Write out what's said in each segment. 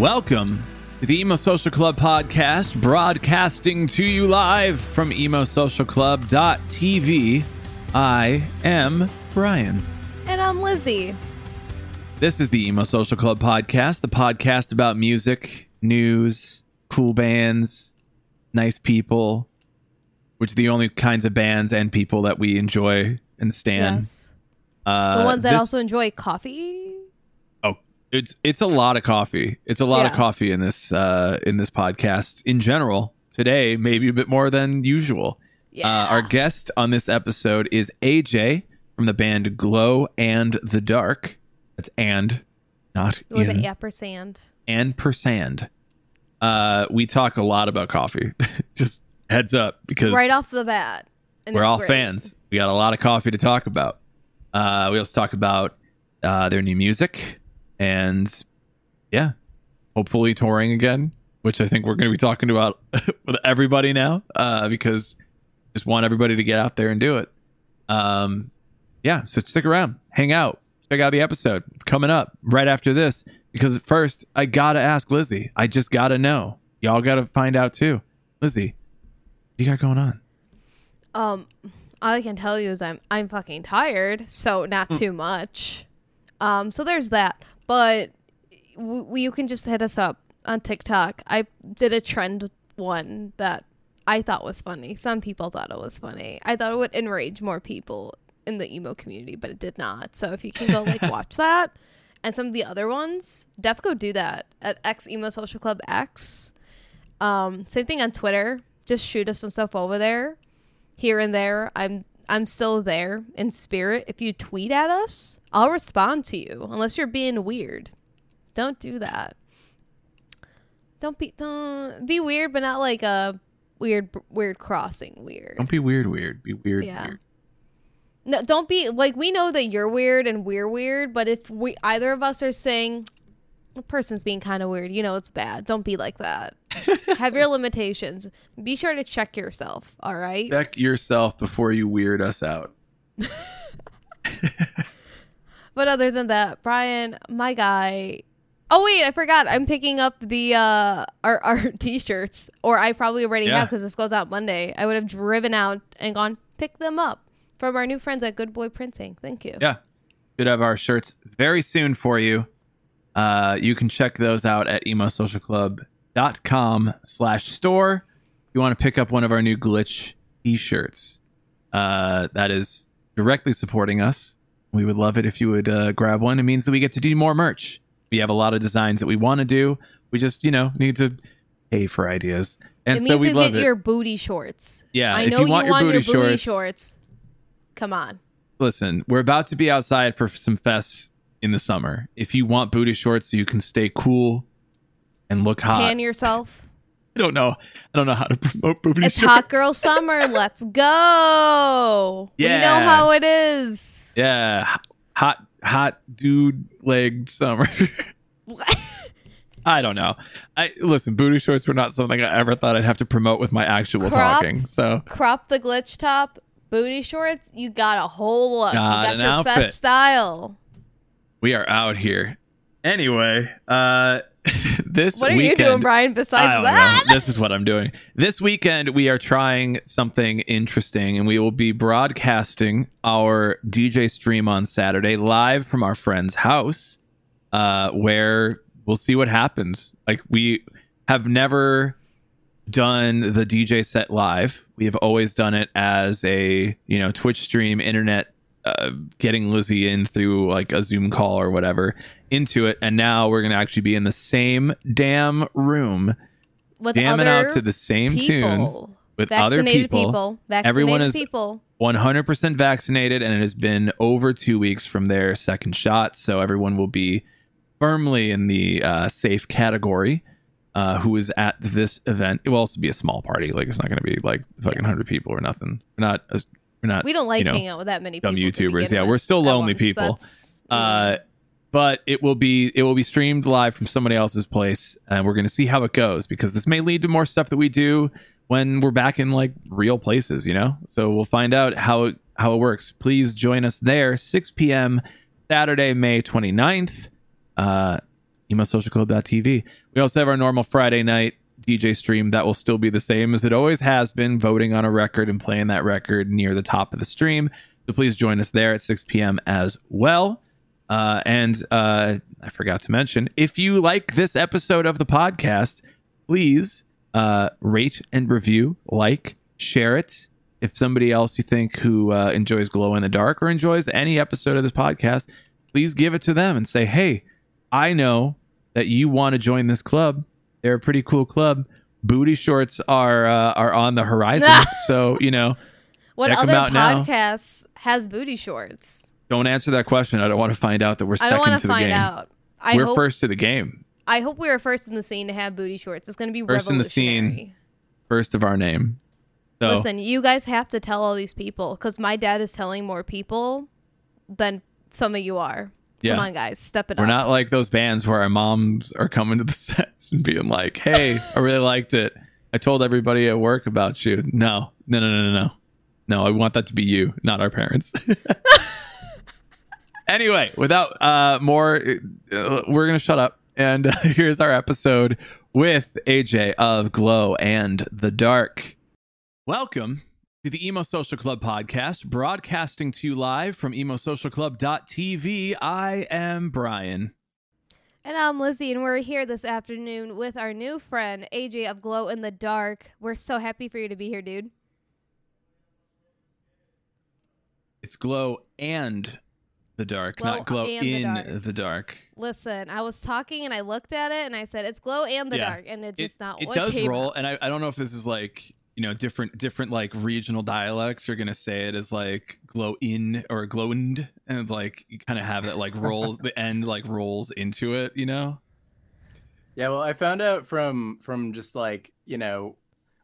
Welcome the Emo Social Club podcast, broadcasting to you live from emosocialclub.tv. I am Brian. And I'm Lizzie. This is the Emo Social Club podcast, the podcast about music, news, cool bands, nice people, which are the only kinds of bands and people that we enjoy and stand. Yes. Uh, The ones that this- also enjoy coffee. It's it's a lot of coffee. It's a lot of coffee in this uh in this podcast in general. Today, maybe a bit more than usual. Yeah. Uh, our guest on this episode is AJ from the band Glow and the Dark. That's and, not With an ampersand. and persand. Uh, we talk a lot about coffee. Just heads up because Right off the bat. And we're all great. fans. We got a lot of coffee to talk about. Uh, we also talk about uh, their new music and yeah, hopefully touring again, which I think we're going to be talking about with everybody now uh, because just want everybody to get out there and do it. Um, yeah, so stick around, hang out, check out the episode. It's coming up right after this because first I gotta ask Lizzie. I just gotta know. Y'all gotta find out too. Lizzie, what you got going on? Um, all I can tell you is I'm I'm fucking tired, so Hmm. not too much. Um, so there's that. But w- you can just hit us up on TikTok. I did a trend one that I thought was funny. Some people thought it was funny. I thought it would enrage more people in the emo community, but it did not. So if you can go like watch that and some of the other ones, def go do that at X Emo Social Club X. Um, same thing on Twitter. Just shoot us some stuff over there here and there. I'm I'm still there in spirit. If you tweet at us, I'll respond to you unless you're being weird. Don't do that. Don't be don't be weird, but not like a weird weird crossing weird. Don't be weird, weird. Be weird, Yeah. weird. No, don't be like we know that you're weird and we're weird, but if we either of us are saying the person's being kind of weird, you know it's bad. Don't be like that. Have your limitations. Be sure to check yourself. All right. Check yourself before you weird us out. But other than that, Brian, my guy. Oh wait, I forgot. I'm picking up the uh our our t-shirts, or I probably already Yeah. have because this goes out Monday. I would have driven out and gone pick them up from our new friends at Good Boy Printing. Thank you. Yeah. Should have our shirts very soon for you. Uh, you can check those out at emosocialclub.com slash store. If you want to pick up one of our new glitch t-shirts, uh, that is directly supporting us. We would love it if you would uh, grab one. It means that we get to do more merch. We have a lot of designs that we want to do. We just, you know, need to pay for ideas. And it so means we you love get it. your booty shorts. Yeah, I if know you want your booty shorts- shorts. Come on. listen, we're about to be outside for some fests in the summer. If you want booty shorts so you can stay cool and look hot, Tan yourself. I don't know. I don't know how to promote booty It's shorts. hot girl summer. Let's go. Yeah. We know how it is. Yeah, hot, hot dude legged summer. I don't know. I listen. Booty shorts were not something I ever thought I'd have to promote with my actual Crop. talking. So Crop the glitch top, booty shorts. You got a whole look. Got you got your outfit. best style. We are out here. Anyway, uh, this What are you weekend, doing, Brian? Besides that, know. This is what I'm doing. This weekend, we are trying something interesting, and we will be broadcasting our DJ stream on Saturday live from our friend's house, uh, where we'll see what happens. Like, we have never done the DJ set live. We have always done it as a, you know, Twitch stream, internet, uh, getting Lizzie in through like a Zoom call or whatever into it. And now we're going to actually be in the same damn room with jamming out to the same tunes people, with other vaccinated people. vaccinated Everyone is people. 100% vaccinated, and it has been over two weeks from their second shot. So everyone will be firmly in the uh, safe category. uh, who is at this event. It will also be a small party. Like it's not going to be like fucking hundred people or nothing. We're not. We're not. We don't like you know, hanging out with that many dumb YouTubers. Yeah, with we're still lonely people. Uh, but it will be it will be streamed live from somebody else's place, and we're going to see how it goes because this may lead to more stuff that we do when we're back in like real places, you know. So we'll find out how it, how it works. Please join us there, 6 p.m. Saturday, May 29th. Uh, emosocialclub.tv. We also have our normal Friday night DJ stream that will still be the same as it always has been, voting on a record and playing that record near the top of the stream. So please join us there at 6 p.m. as well. Uh, and uh, I forgot to mention, if you like this episode of the podcast, please uh, rate and review, like, share it. If somebody else you think who uh, enjoys Glow in the Dark or enjoys any episode of this podcast, please give it to them and say, hey, I know that you want to join this club. They're a pretty cool club. Booty shorts are uh, are on the horizon, so you know. What other out now. podcasts has booty shorts? Don't answer that question. I don't want to find out that we're second want to the find game. out. I we're hope first to the game. I hope we are first in the scene to have booty shorts. It's going to be First in the scene. revolutionary. First of our name. So Listen, you guys have to tell all these people because my dad is telling more people than some of you are. Yeah. Come on, guys, step it up. we're not like those bands where our moms are coming to the sets and being like, "Hey, I really liked it. I told everybody at work about you." No, no, no, no, no, no. No, I want that to be you, not our parents. anyway, without uh, more, uh, we're gonna shut up. And uh, here's our episode with AJ of Glow and the Dark. Welcome to the Emo Social Club podcast, broadcasting to you live from emosocialclub.tv. I am Brian. And I'm Lizzie, and we're here this afternoon with our new friend AJ of Glow in the Dark. We're so happy for you to be here, dude. It's Glow and the Dark, Glow not Glow and the in Dark. the Dark. Listen, I was talking and I looked at it and I said it's Glow and the Yeah. Dark, and it just it, not it what does came roll, out. and I, I don't know if this is like you know different different like regional dialects. You're gonna say it as like glow in or glowend, and it's like you kind of have that like rolls the end like rolls into it. You know. Yeah, well, I found out from from just like you know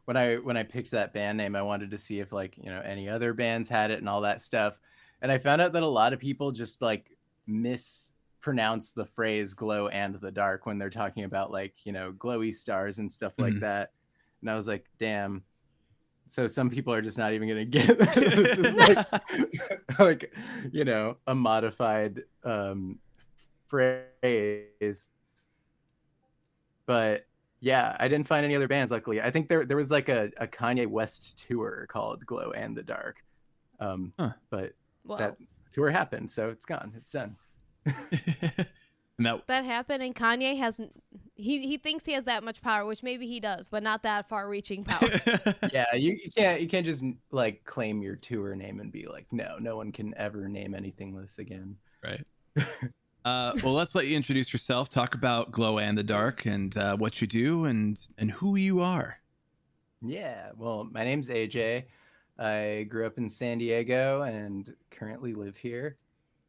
when I when I picked that band name, I wanted to see if like you know any other bands had it and all that stuff, and I found out that a lot of people just like mispronounce the phrase "glow and the dark" when they're talking about like you know glowy stars and stuff like Mhm. that, and I was like, damn. So some people are just not even gonna get that this is like like you know a modified um phrase but yeah, I didn't find any other bands. Luckily, I think there there was like a, a Kanye West tour called Glow and the Dark, um, Huh. but Well, that tour happened, so it's gone. It's done. And that that happened, and Kanye hasn't. He he thinks he has that much power, which maybe he does, but not that far-reaching power. Yeah, you, you can't you can't just like claim your tour name and be like, no, no one can ever name anything this again. right. Uh, well, let's let you introduce yourself. Talk about Glow and the Dark and uh, what you do and and who you are. Yeah, well, my name's AJ. I grew up in San Diego and currently live here.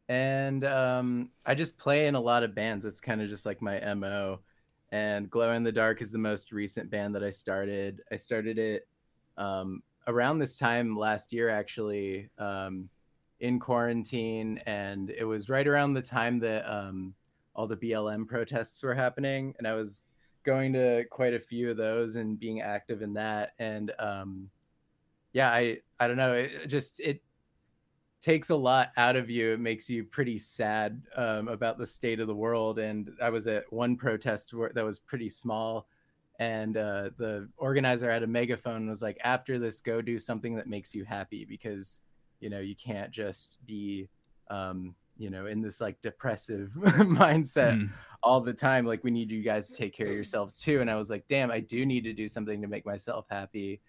And um, I just play in a lot of bands. It's kind of just like my MO. And Glow in the Dark is the most recent band that I started. I started it um, around this time last year, actually, um, in quarantine. And it was right around the time that um, all the BLM protests were happening. And I was going to quite a few of those and being active in that and um yeah i i don't know it just it takes a lot out of you it makes you pretty sad um, about the state of the world and i was at one protest where, that was pretty small and uh, the organizer had a megaphone and was like after this go do something that makes you happy because you know you can't just be um, you know in this like depressive mindset Mm. all the time like we need you guys to take care of yourselves too and i was like damn i do need to do something to make myself happy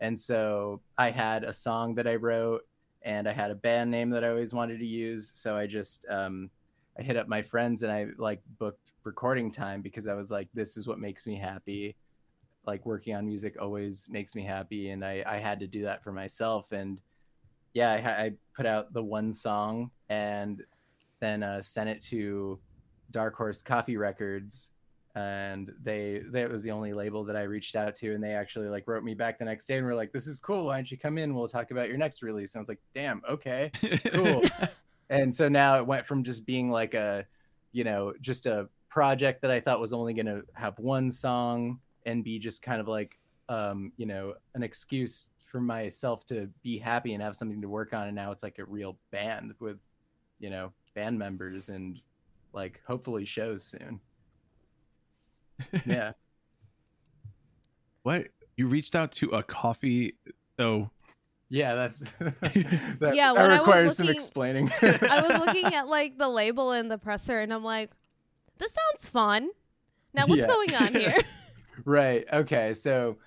and so i had a song that i wrote and i had a band name that i always wanted to use so i just um, i hit up my friends and i like booked recording time because i was like this is what makes me happy. Like working on music always makes me happy and i, I had to do that for myself and yeah I, I put out the one song and then uh, sent it to Dark Horse Coffee Records, and they that was the only label that I reached out to, and they actually like wrote me back the next day and were like, "This is cool. Why don't you come in? We'll talk about your next release." And I was like, "Damn, okay, cool." and so now it went from just being like a, you know, just a project that I thought was only going to have one song and be just kind of like, um, you know, an excuse for myself to be happy and have something to work on. And now it's like a real band with, you know, band members and like hopefully shows soon. Yeah. what you reached out to a coffee so Yeah, that's that, Yeah, that when I was some explaining. I was looking at like the label and the presser, and I'm like, this sounds fun. Now what's Yeah. going on here? Right. Okay. So,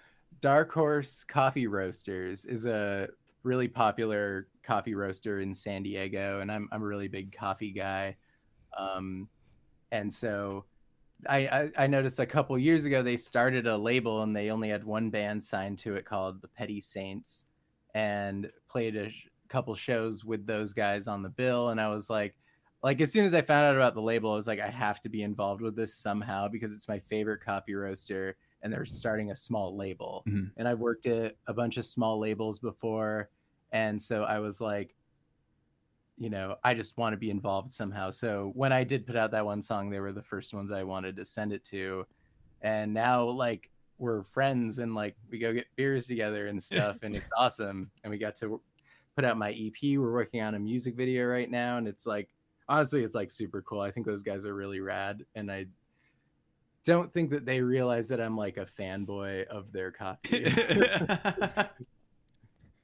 Dark Horse Coffee Roasters is a really popular coffee roaster in San Diego, and I'm I'm a really big coffee guy. Um, and so, I, I I noticed a couple years ago they started a label and they only had one band signed to it called the Petty Saints, and played a sh- couple shows with those guys on the bill, and I was like. Like as soon as I found out about the label, I was like, I have to be involved with this somehow because it's my favorite coffee roaster and they're starting a small label. Mhm. And I've worked at a bunch of small labels before. And so I was like, you know, I just want to be involved somehow. So when I did put out that one song, they were the first ones I wanted to send it to. And now, like, we're friends and like we go get beers together and stuff. and it's awesome. And we got to put out my EP. We're working on a music video right now. And it's like, honestly, it's like super cool. I think those guys are really rad. And I, don't think that they realize that I'm like a fanboy of their coffee.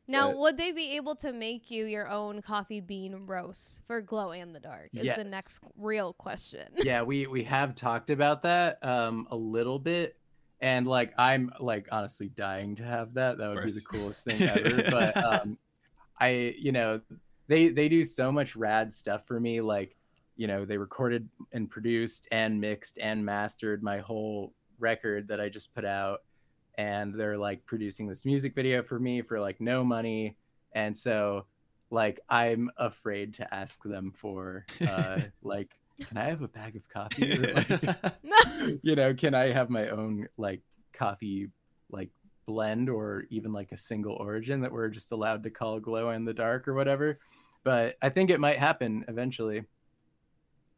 now, But- would they be able to make you your own coffee bean roast for Glow in the Dark? Is the next real question. yeah, we we have talked about that um a little bit. And like I'm like honestly dying to have that. That would be the coolest thing ever. but um I you know, they they do so much rad stuff for me. Like, you know, they recorded and produced and mixed and mastered my whole record that I just put out. And they're like producing this music video for me for like no money. And so like I'm afraid to ask them for uh like can I have a bag of coffee? Or, like, you know, can I have my own like coffee like blend or even like a single origin that we're just allowed to call glow in the dark or whatever? But I think it might happen eventually.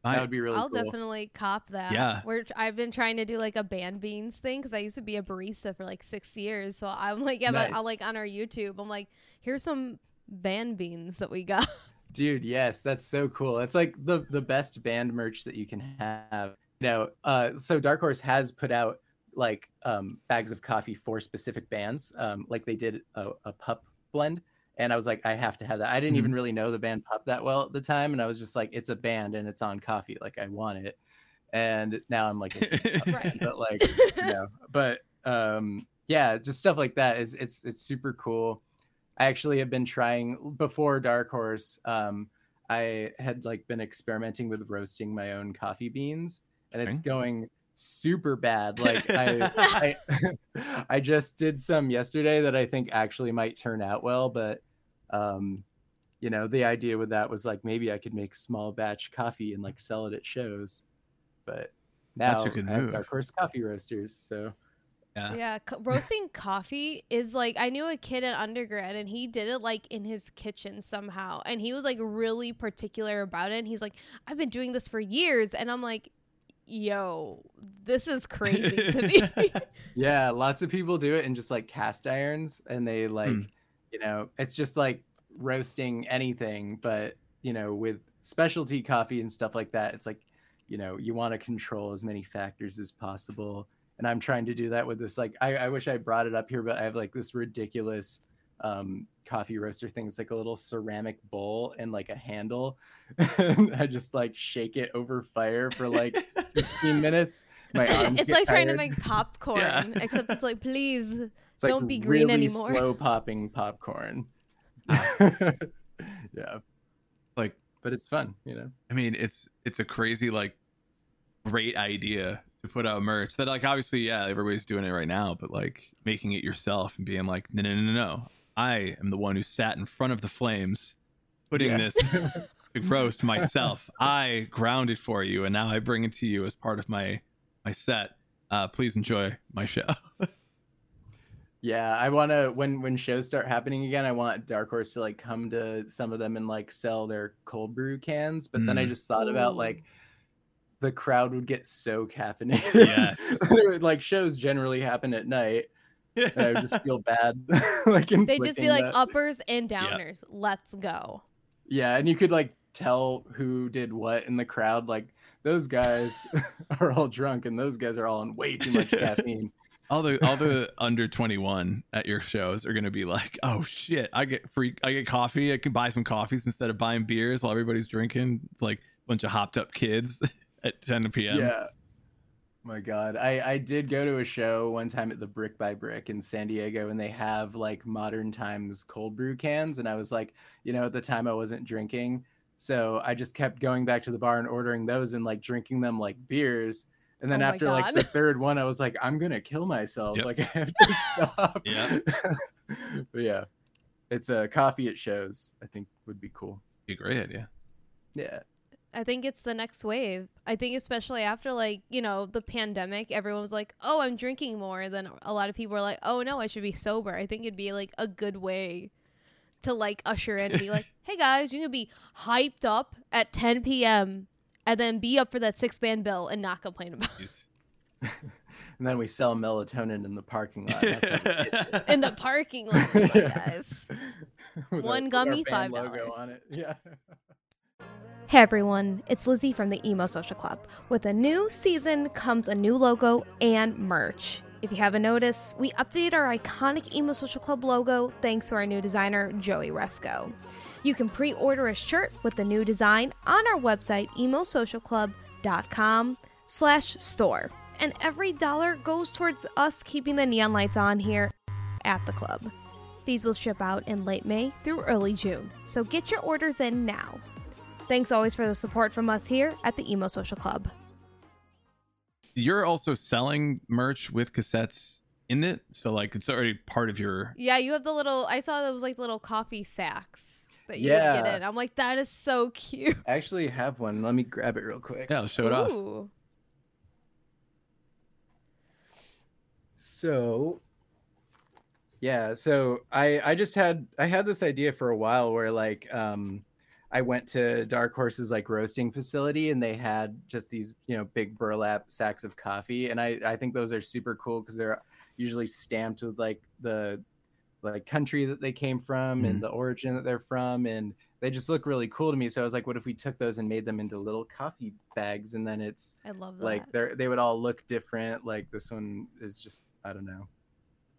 I- that would be really I'll cool. definitely cop that. Yeah. We're, I've been trying to do like a band beans thing because I used to be a barista for like six years. So I'm like, yeah, but I'll like on our YouTube, I'm like, here's some band beans that we got. Dude, yes, that's so cool. It's like the the best band merch that you can have. You know, uh, so Dark Horse has put out like um, bags of coffee for specific bands, um, like they did a, a pup blend. And I was like, I have to have that. I didn't even really know the band Pup that well at the time, and I was just like, it's a band and it's on coffee, like I want it. And now I'm like, Right. but like, you know, but um, yeah, just stuff like that is it's it's super cool. I actually have been trying before Dark Horse. Um, I had like been experimenting with roasting my own coffee beans, and it's going super bad. Like I, I, I just did some yesterday that I think actually might turn out well, but um, you know, the idea with that was like maybe I could make small batch coffee and like sell it at shows, but now That's a good I have move. Dark coffee roasters, so Yeah. Yeah, co- roasting coffee is like I knew a kid in undergrad and he did it like in his kitchen somehow, and he was like really particular about it. And he's like, "I've been doing this for years," and I'm like, "Yo, this is crazy to me." Yeah, lots of people do it in just like cast irons and they like, Hmm. You know, it's just like roasting anything, but you know, with specialty coffee and stuff like that, it's like, you know, you want to control as many factors as possible. And I'm trying to do that with this. Like, I, I wish I brought it up here, but I have like this ridiculous um coffee roaster thing. It's like a little ceramic bowl and like a handle. and I just like shake it over fire for like 15 minutes. My arms it's like trying to make popcorn, Yeah. except it's like, please, It's like Don't be green really anymore. Slow popping popcorn. yeah, like but it's fun, you know. I mean, it's it's a crazy like great idea to put out merch that like obviously yeah everybody's doing it right now, but like making it yourself and being like no no no no no I am the one who sat in front of the flames putting Yes. this to roast myself. I ground it for you and now I bring it to you as part of my my set. Uh, please enjoy my show. Yeah, I want to when when shows start happening again, I want Dark Horse to like come to some of them and like sell their cold brew cans. But then I Mm. just thought about like the crowd would get so caffeinated. Yes. like shows generally happen at night, and I would just feel bad. like They just be like that. uppers and downers. Let's go. Yeah, and you could like tell who did what in the crowd. Like those guys are all drunk, and those guys are all on way too much caffeine. All the all the under 21 at your shows are gonna be like oh shit i get free i get coffee i can buy some coffees instead of buying beers while everybody's drinking it's like a bunch of hopped up kids at 10 p.m Yeah. My God, I I did go to a show one time at the Brick by Brick in San Diego, and they have like modern times cold brew cans, and I was like, you know, at the time I wasn't drinking, so I just kept going back to the bar and ordering those and like drinking them like beers. And then Oh after like the third one, I was like, I'm gonna kill myself. Yep. Like I have to stop. Yeah. but yeah, it's a coffee at shows. I think would be cool. be a great idea Yeah. I think it's the next wave. I think especially after like, you know, the pandemic, everyone was like, "Oh, I'm drinking more." Then a lot of people were like, "Oh no, I should be sober." I think it'd be like a good way to like usher in and be like, "Hey guys, you can be hyped up at 10 p.m. and then be up for that six band bill and not complain about it And then we sell melatonin in the parking lot. That's how we pitch it. in the parking lot, Yeah. guys." With One with gummy, band $5. on. Yeah. Hey everyone, it's Lizzie from the Emo Social Club. With a new season comes a new logo and merch. If you haven't noticed, we updated our iconic Emo Social Club logo thanks to our new designer, Joey Resko. You can pre order a shirt with the new design on our website, emosocialclub.com slash store. And every dollar goes towards us keeping the neon lights on here at the club. These will ship out in late May through early June, so get your orders in now. Thanks always for the support from us here at the Emo Social Club. you're also selling merch with cassettes in it so like it's already part of your Yeah, you have the little. I saw those like little coffee sacks that you would get Yeah. in. I'm like, that is so cute. I actually have one. Let me grab it real quick. yeah let's show it off So yeah, so I I just had I had this idea for a while where like um I went to Dark Horse's like roasting facility and they had just these, you know, big burlap sacks of coffee and I I think those are super cool cuz they're usually stamped with like the like country that they came from Mhm. and the origin that they're from and they just look really cool to me. So I was like what if we took those and made them into little coffee bags and then it's I love that. like they're they would all look different like this one is just i don't know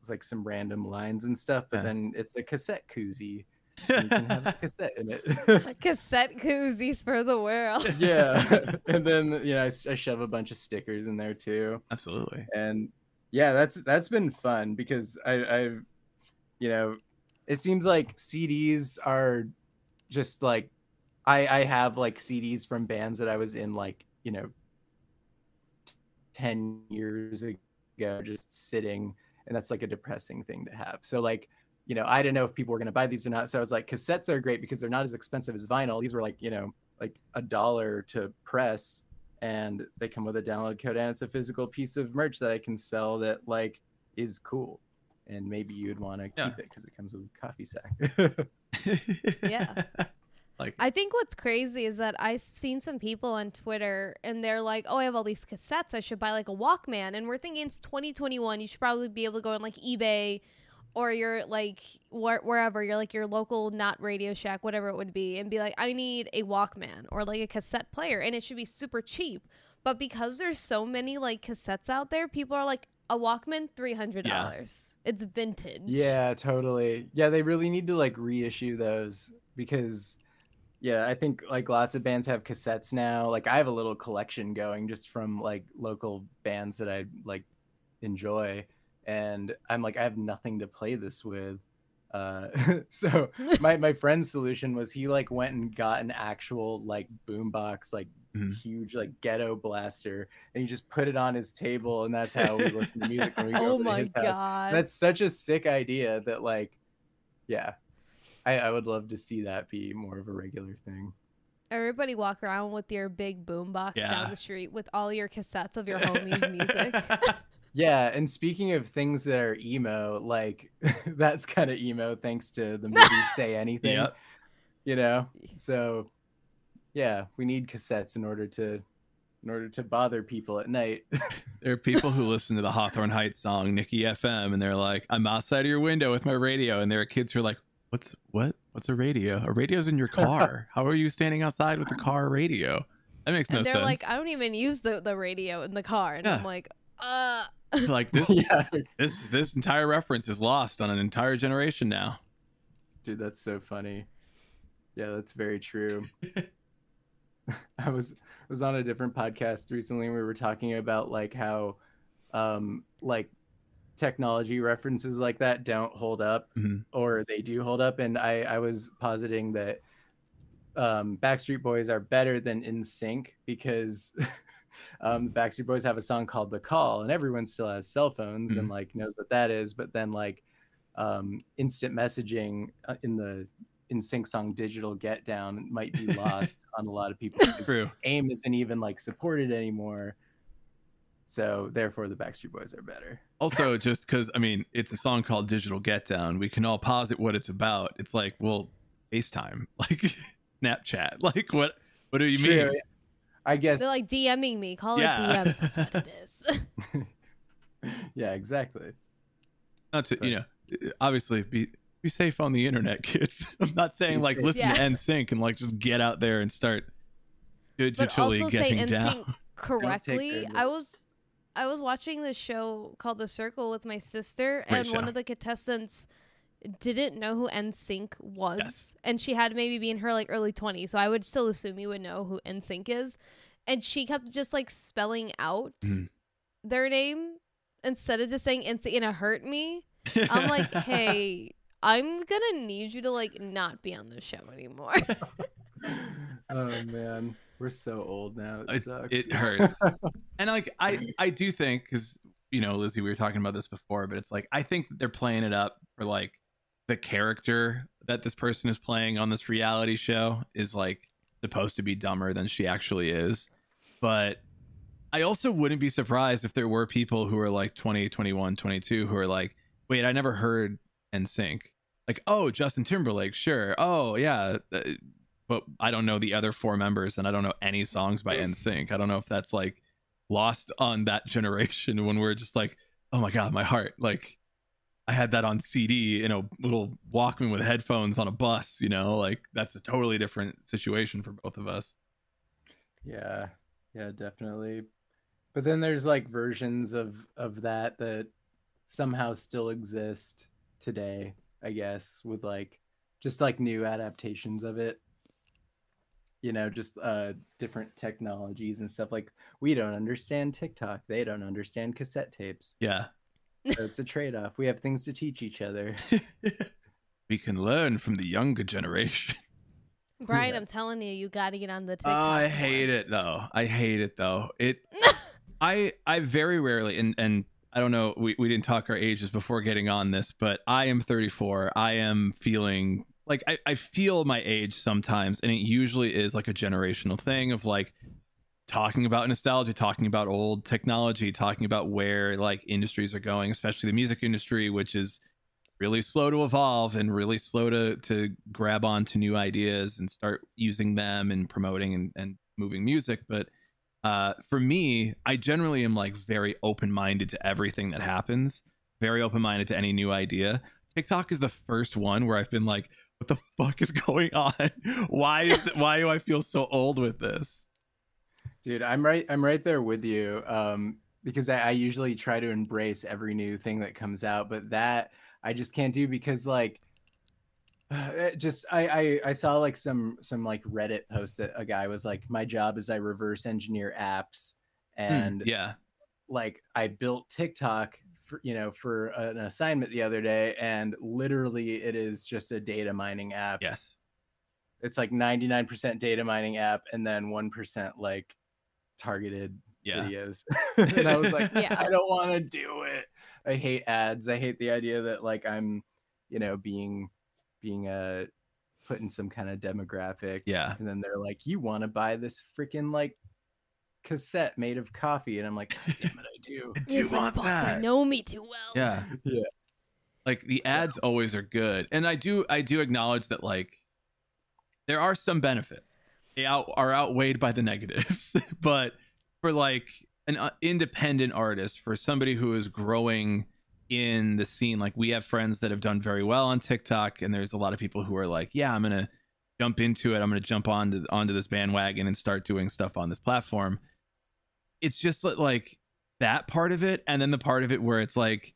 it's like some random lines and stuff but Yeah. then it's a cassette koozie and you can have a cassette in it Cassette koozies for the world. yeah and then you know I, s- I shove a bunch of stickers in there too absolutely and yeah that's that's been fun because i i've you know it seems like cds are just like i i have like cds from bands that i was in like you know 10 years ago just sitting and that's like a depressing thing to have. So like you know i didn't know if people were going to buy these or not so i was like cassettes are great because they're not as expensive as vinyl. These were like you know like a dollar to press and they come with a download code and it's a physical piece of merch that i can sell that like is cool and maybe you'd want to Yeah. keep it because it comes with a coffee sack Yeah. like I think what's crazy is that I've seen some people on Twitter and they're like, "Oh, I have all these cassettes. I should buy like a Walkman." And we're thinking it's 2021. You should probably be able to go on like eBay or your like where, wherever you're like your local not Radio Shack, whatever it would be, and be like, "I need a Walkman or like a cassette player," and it should be super cheap. But because there's so many like cassettes out there, people are like, "A Walkman, three hundred dollars. It's vintage." Yeah, totally. Yeah, they really need to like reissue those because yeah, I think like lots of bands have cassettes now. Like I have a little collection going just from like local bands that I like enjoy and I'm like I have nothing to play this with. Uh so my my friend's solution was he like went and got an actual like boombox like Mhm. huge like ghetto blaster and he just put it on his table and that's how we listen to music when we go Oh to my his house. god. That's such a sick idea that like yeah. I, I would love to see that be more of a regular thing. Everybody walk around with your big boom box Yeah. down the street with all your cassettes of your homies' music. Yeah, and speaking of things that are emo, like that's kind of emo thanks to the movie Say Anything. Yep. You know? So yeah, we need cassettes in order to in order to bother people at night. There are people who listen to the Hawthorne Heights song Niki FM and they're like, I'm outside of your window with my radio. And there are kids who are like, What's what? What's a radio? A radio's in your car. How are you standing outside with a car radio? That makes no and they're sense. like, I don't even use the, the radio in the car. And I'm like, uh like this yeah. this this entire reference is lost on an entire generation now. Dude, that's so funny. Yeah, that's very true. I was was on a different podcast recently and we were talking about like how um like technology references like that don't hold up Mhm. or they do hold up. And I I was positing that um Backstreet Boys are better than NSYNC because um the Backstreet Boys have a song called The Call and everyone still has cell phones and like knows what that is. But then like um instant messaging uh, in the NSYNC song digital get down might be lost on a lot of people True. AIM isn't even like supported anymore so therefore the backstreet boys are better Also, just because I mean, it's a song called "Digital Get Down." We can all posit what it's about. It's like, well, FaceTime, like Snapchat, like what? What do you True. mean? i guess they're like DMing me. Call Yeah. it DMs. That's what it is. yeah exactly Not to you know, obviously be be safe on the internet, kids. I'm not saying Be like safe. listen Yeah. to NSYNC and like just get out there and start but digitally also say getting down. NSYNC correctly. I was I was watching this show called The Circle with my sister, Great and one of the contestants didn't know who NSYNC was, Yes. and she had maybe be in her like early 20s, so I would still assume you would know who NSYNC is, and she kept just like spelling out Mhm. their name instead of just saying NSYNC, and it hurt me. I'm like, hey. I'm gonna need you to like not be on the show anymore. oh man we're so old now it, It- sucks it hurts. and like I I do think because you know Lizzie we were talking about this before, but it's like I think they're playing it up for like the character that this person is playing on this reality show is like supposed to be dumber than she actually is. But I also wouldn't be surprised if there were people who are like 20, 21, 22 who are like, wait, I never heard NSYNC. Like, oh, Justin Timberlake, sure. Oh, yeah. uh, But I don't know the other four members and I don't know any songs by NSYNC. I don't know if that's like lost on that generation when we're just like, oh my God, my heart. Like, I had that on CD in a little Walkman with headphones on a bus, you know, like that's a totally different situation for both of us. Yeah, yeah, definitely. But then there's like versions of of that that somehow still exist today, I guess, with like just like new adaptations of it. You know, just uh different technologies and stuff like we don't understand TikTok, they don't understand cassette tapes. Yeah. So it's a trade-off. We have things to teach each other. we can learn from the younger generation. Brian, Yeah. I'm telling you, you got to get on the Oh, TikTok. I more. hate it though. I hate it though. It I I very rarely and and I don't know, we, we didn't talk our ages before getting on this, but I am 34. I am feeling like I, I feel my age sometimes, and it usually is like a generational thing of like talking about nostalgia, talking about old technology, talking about where like industries are going, especially the music industry, which is really slow to evolve and really slow to to grab on to new ideas and start using them and promoting and, and moving music. But uh, for me, I generally am like very open minded to everything that happens, very open minded to any new idea. TikTok is the first one where I've been like, what the fuck is going on? Why is why do I feel so old with this? Dude, I'm right. I'm right there with you. Um, because I, I usually try to embrace every new thing that comes out, but that I just can't do because like, it just I, I I saw like some some like Reddit post that a guy was like, my job is I reverse engineer apps, and Hmm, yeah, like I built TikTok for you know for an assignment the other day, and literally it is just a data mining app. yes, It's like 99% data mining app, and then one percent like targeted yeah. videos. and I was like, Yeah. I don't want to do it. I hate ads. I hate the idea that like I'm, you know, being being a put in some kind of demographic. Yeah. And then they're like, you want to buy this freaking like cassette made of coffee. And I'm like, God damn it, I do. I do He's like, want "Fuck, that. They know me too well. Yeah. Yeah. Like the ads always are good. And I do I do acknowledge that like there are some benefits. They out, are outweighed by the negatives. but for like an uh, independent artist, for somebody who is growing in the scene, like we have friends that have done very well on TikTok and there's a lot of people who are like, yeah, I'm to jump into it. I'm to jump onto onto this bandwagon and start doing stuff on this platform. It's just like that part of it and then the part of it where it's like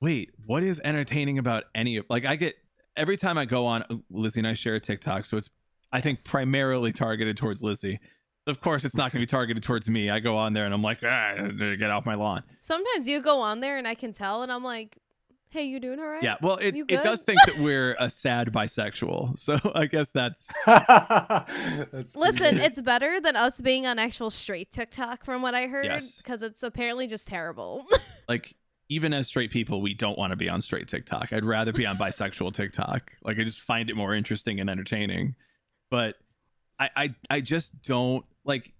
wait, what is entertaining about any of like I get every time I go on uh, Lizzie and I share a TikTok, so it's I think primarily targeted towards Lizzie. Of course, it's not going to be targeted towards me. I go on there and I'm like, ah, get off my lawn. Sometimes you go on there and I can tell, and I'm like, "Hey, you doing all right?" Yeah, well, it, it does think that we're a sad bisexual, so I guess that's That's Listen, good. it's better than us being on actual straight TikTok, from what I heard, Yes. because it's apparently just terrible. like even as straight people, we don't want to be on straight TikTok. I'd rather be on bisexual TikTok. Like I just find it more interesting and entertaining. But I I, I just don't like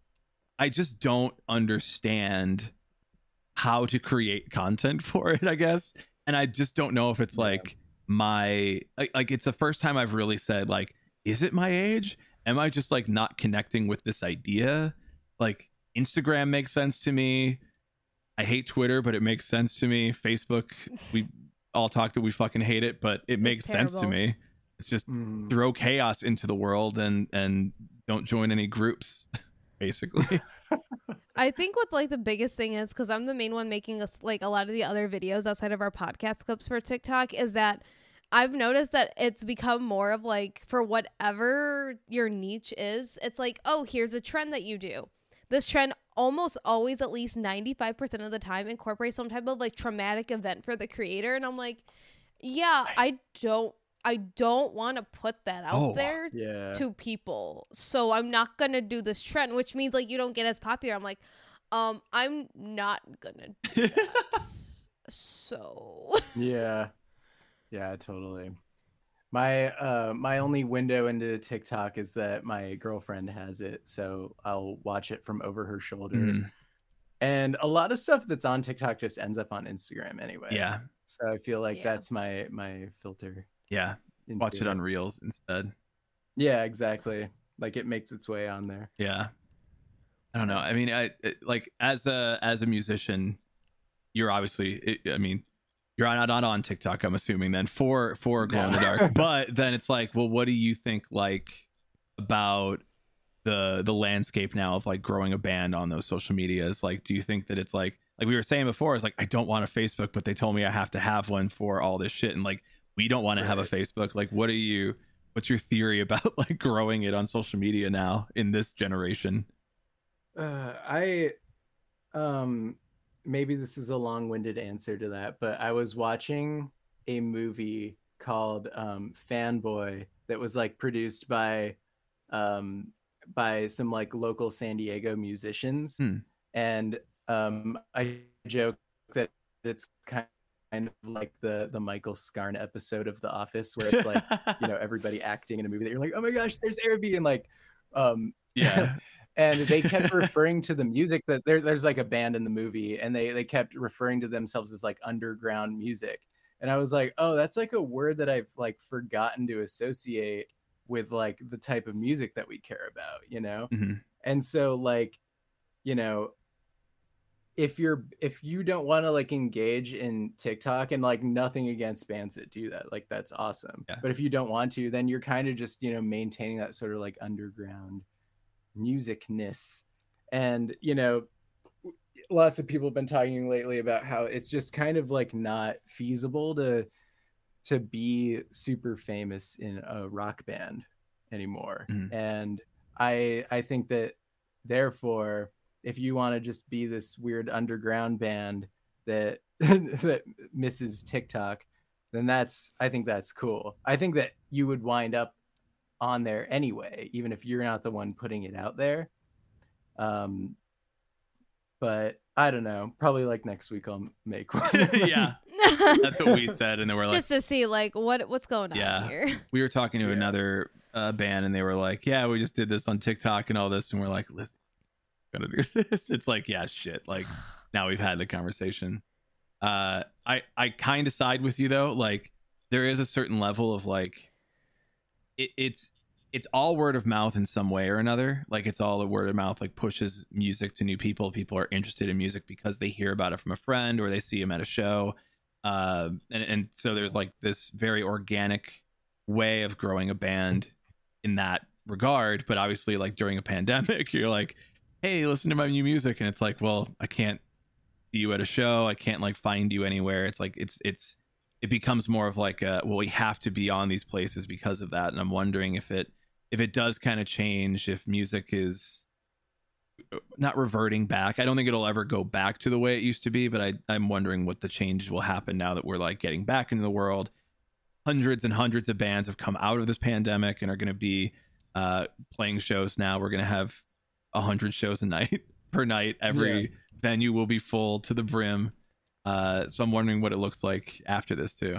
I just don't understand how to create content for it, I guess. And I just don't know if it's Yeah. like my like, like it's the first time I've really said like is it my age? Am I just like not connecting with this idea? Like Instagram makes sense to me. I hate Twitter, but it makes sense to me. Facebook, we all talk that we fucking hate it, but it makes sense to me. It's just Mm. throw chaos into the world and and don't join any groups, basically. I think what like the biggest thing is because I'm the main one making us like a lot of the other videos outside of our podcast clips for TikTok is that I've noticed that it's become more of like for whatever your niche is, it's like, oh, here's a trend that you do. This trend almost always, at least 95% of the time, incorporates some type of like traumatic event for the creator. And I'm like, yeah, I don't I don't want to put that out Oh, there Yeah. to people. So I'm not gonna do this trend, which means like you don't get as popular. I'm like, um, I'm not gonna do that. so Yeah. Yeah, totally. My uh my only window into TikTok is that my girlfriend has it, so I'll watch it from over her shoulder. Mm, And a lot of stuff that's on TikTok just ends up on Instagram anyway. yeah, So I feel like Yeah. that's my my filter. Yeah. Watch it on Reels instead. Yeah, exactly. Like it makes its way on there. Yeah. I don't know. I mean, I it, like as a as a musician, you're obviously. It, I mean, you're not on on TikTok. I'm assuming then for for glow in the dark. but then it's like, well, what do you think like about the the landscape now of like growing a band on those social medias? Like, do you think that it's like like we were saying before? It's like I don't want a Facebook, but they told me I have to have one for all this shit, and like we don't want to have a Facebook. Like, what are you? What's your theory about like growing it on social media now in this generation? Uh, I um maybe this is a long-winded answer to that, but I was watching a movie called um Fanboy that was like produced by um by some like local San Diego musicians Hmm. and um I joke that it's kind of like the the Michael Scarn episode of The Office where it's like you know everybody acting in a movie that you're like oh my gosh there's Airbnb and like um yeah. and they kept referring to the music that there, there's like a band in the movie and they they kept referring to themselves as like underground music. And i was like oh that's like a word that i've like forgotten to associate with like the type of music that we care about you know? Mhm. and so like you know if you're if you don't want to like engage in tiktok and like nothing against bands that do that like that's awesome Yeah. but if you don't want to then you're kind of just you know maintaining that sort of like underground musicness and you know lots of people have been talking lately about how it's just kind of like not feasible to to be super famous in a rock band anymore Mhm. and i i think that therefore if you want to just be this weird underground band that that misses tiktok then that's i think that's cool i think that you would wind up on there anyway even if you're not the one putting it out there um but i don't know probably like next week i'll make one yeah That's what we said, and then we're like, Just to see like what what's going on Yeah. here. we were talking to Yeah. another uh, band, and they were like, "Yeah, we just did this on TikTok and all this," and we're like, "Listen, gotta do this." It's like, yeah, shit. Like now we've had the conversation. Uh, I I kind of side with you though. Like there is a certain level of like, it, it's it's all word of mouth in some way or another. Like it's all the word of mouth like pushes music to new people. People are interested in music because they hear about it from a friend or they see him at a show. Uh, and, and so there's like this very organic way of growing a band in that regard. But obviously, like during a pandemic, you're like, hey, listen to my new music. And it's like, well, I can't see you at a show. I can't like find you anywhere. It's like, it's, it's, it becomes more of like a, well, we have to be on these places because of that. And I'm wondering if it, if it does kind of change, if music is not reverting back. I don't think it'll ever go back to the way it used to be, but I, I'm wondering what the change will happen now that we're like getting back into the world. Hundreds and hundreds of bands have come out of this pandemic and are going to be uh, playing shows now. We're going to have a hundred shows a night per night. Every Yeah. venue will be full to the brim. Uh, so I'm wondering what it looks like after this too.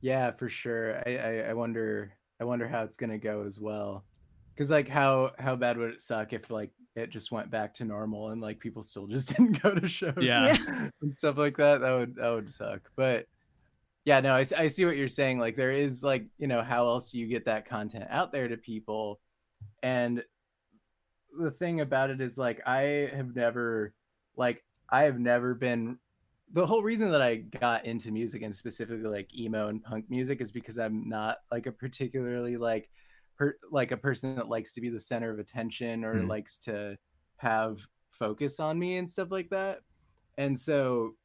Yeah, for sure. I, I, I wonder I wonder how it's gonna go as well. Cause like how how bad would it suck if like it just went back to normal and like people still just didn't go to shows Yeah. and stuff like that? That would that would suck. But yeah, no, I see what you're saying. Like there is like, you know, how else do you get that content out there to people? And the thing about it is like I have never like I have never been the whole reason that I got into music and specifically like emo and punk music is because I'm not like a particularly like per, like a person that likes to be the center of attention or Mhm. likes to have focus on me and stuff like that. And so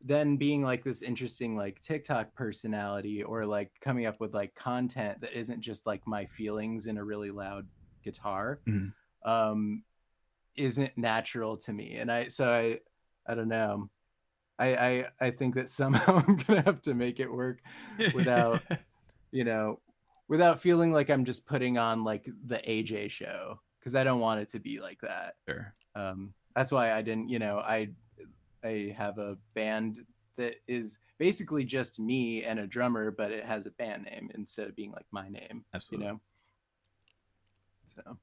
then being like this interesting like TikTok personality or like coming up with like content that isn't just like my feelings in a really loud guitar Mhm. Um isn't natural to me. And i so i i don't know. I i i think that somehow i'm gonna have to make it work Without- you know without feeling like i'm just putting on like the aj show because i don't want it to be like that. Sure. um that's why i didn't you know i i have a band that is basically just me and a drummer but it has a band name instead of being like my name Absolutely. you know? So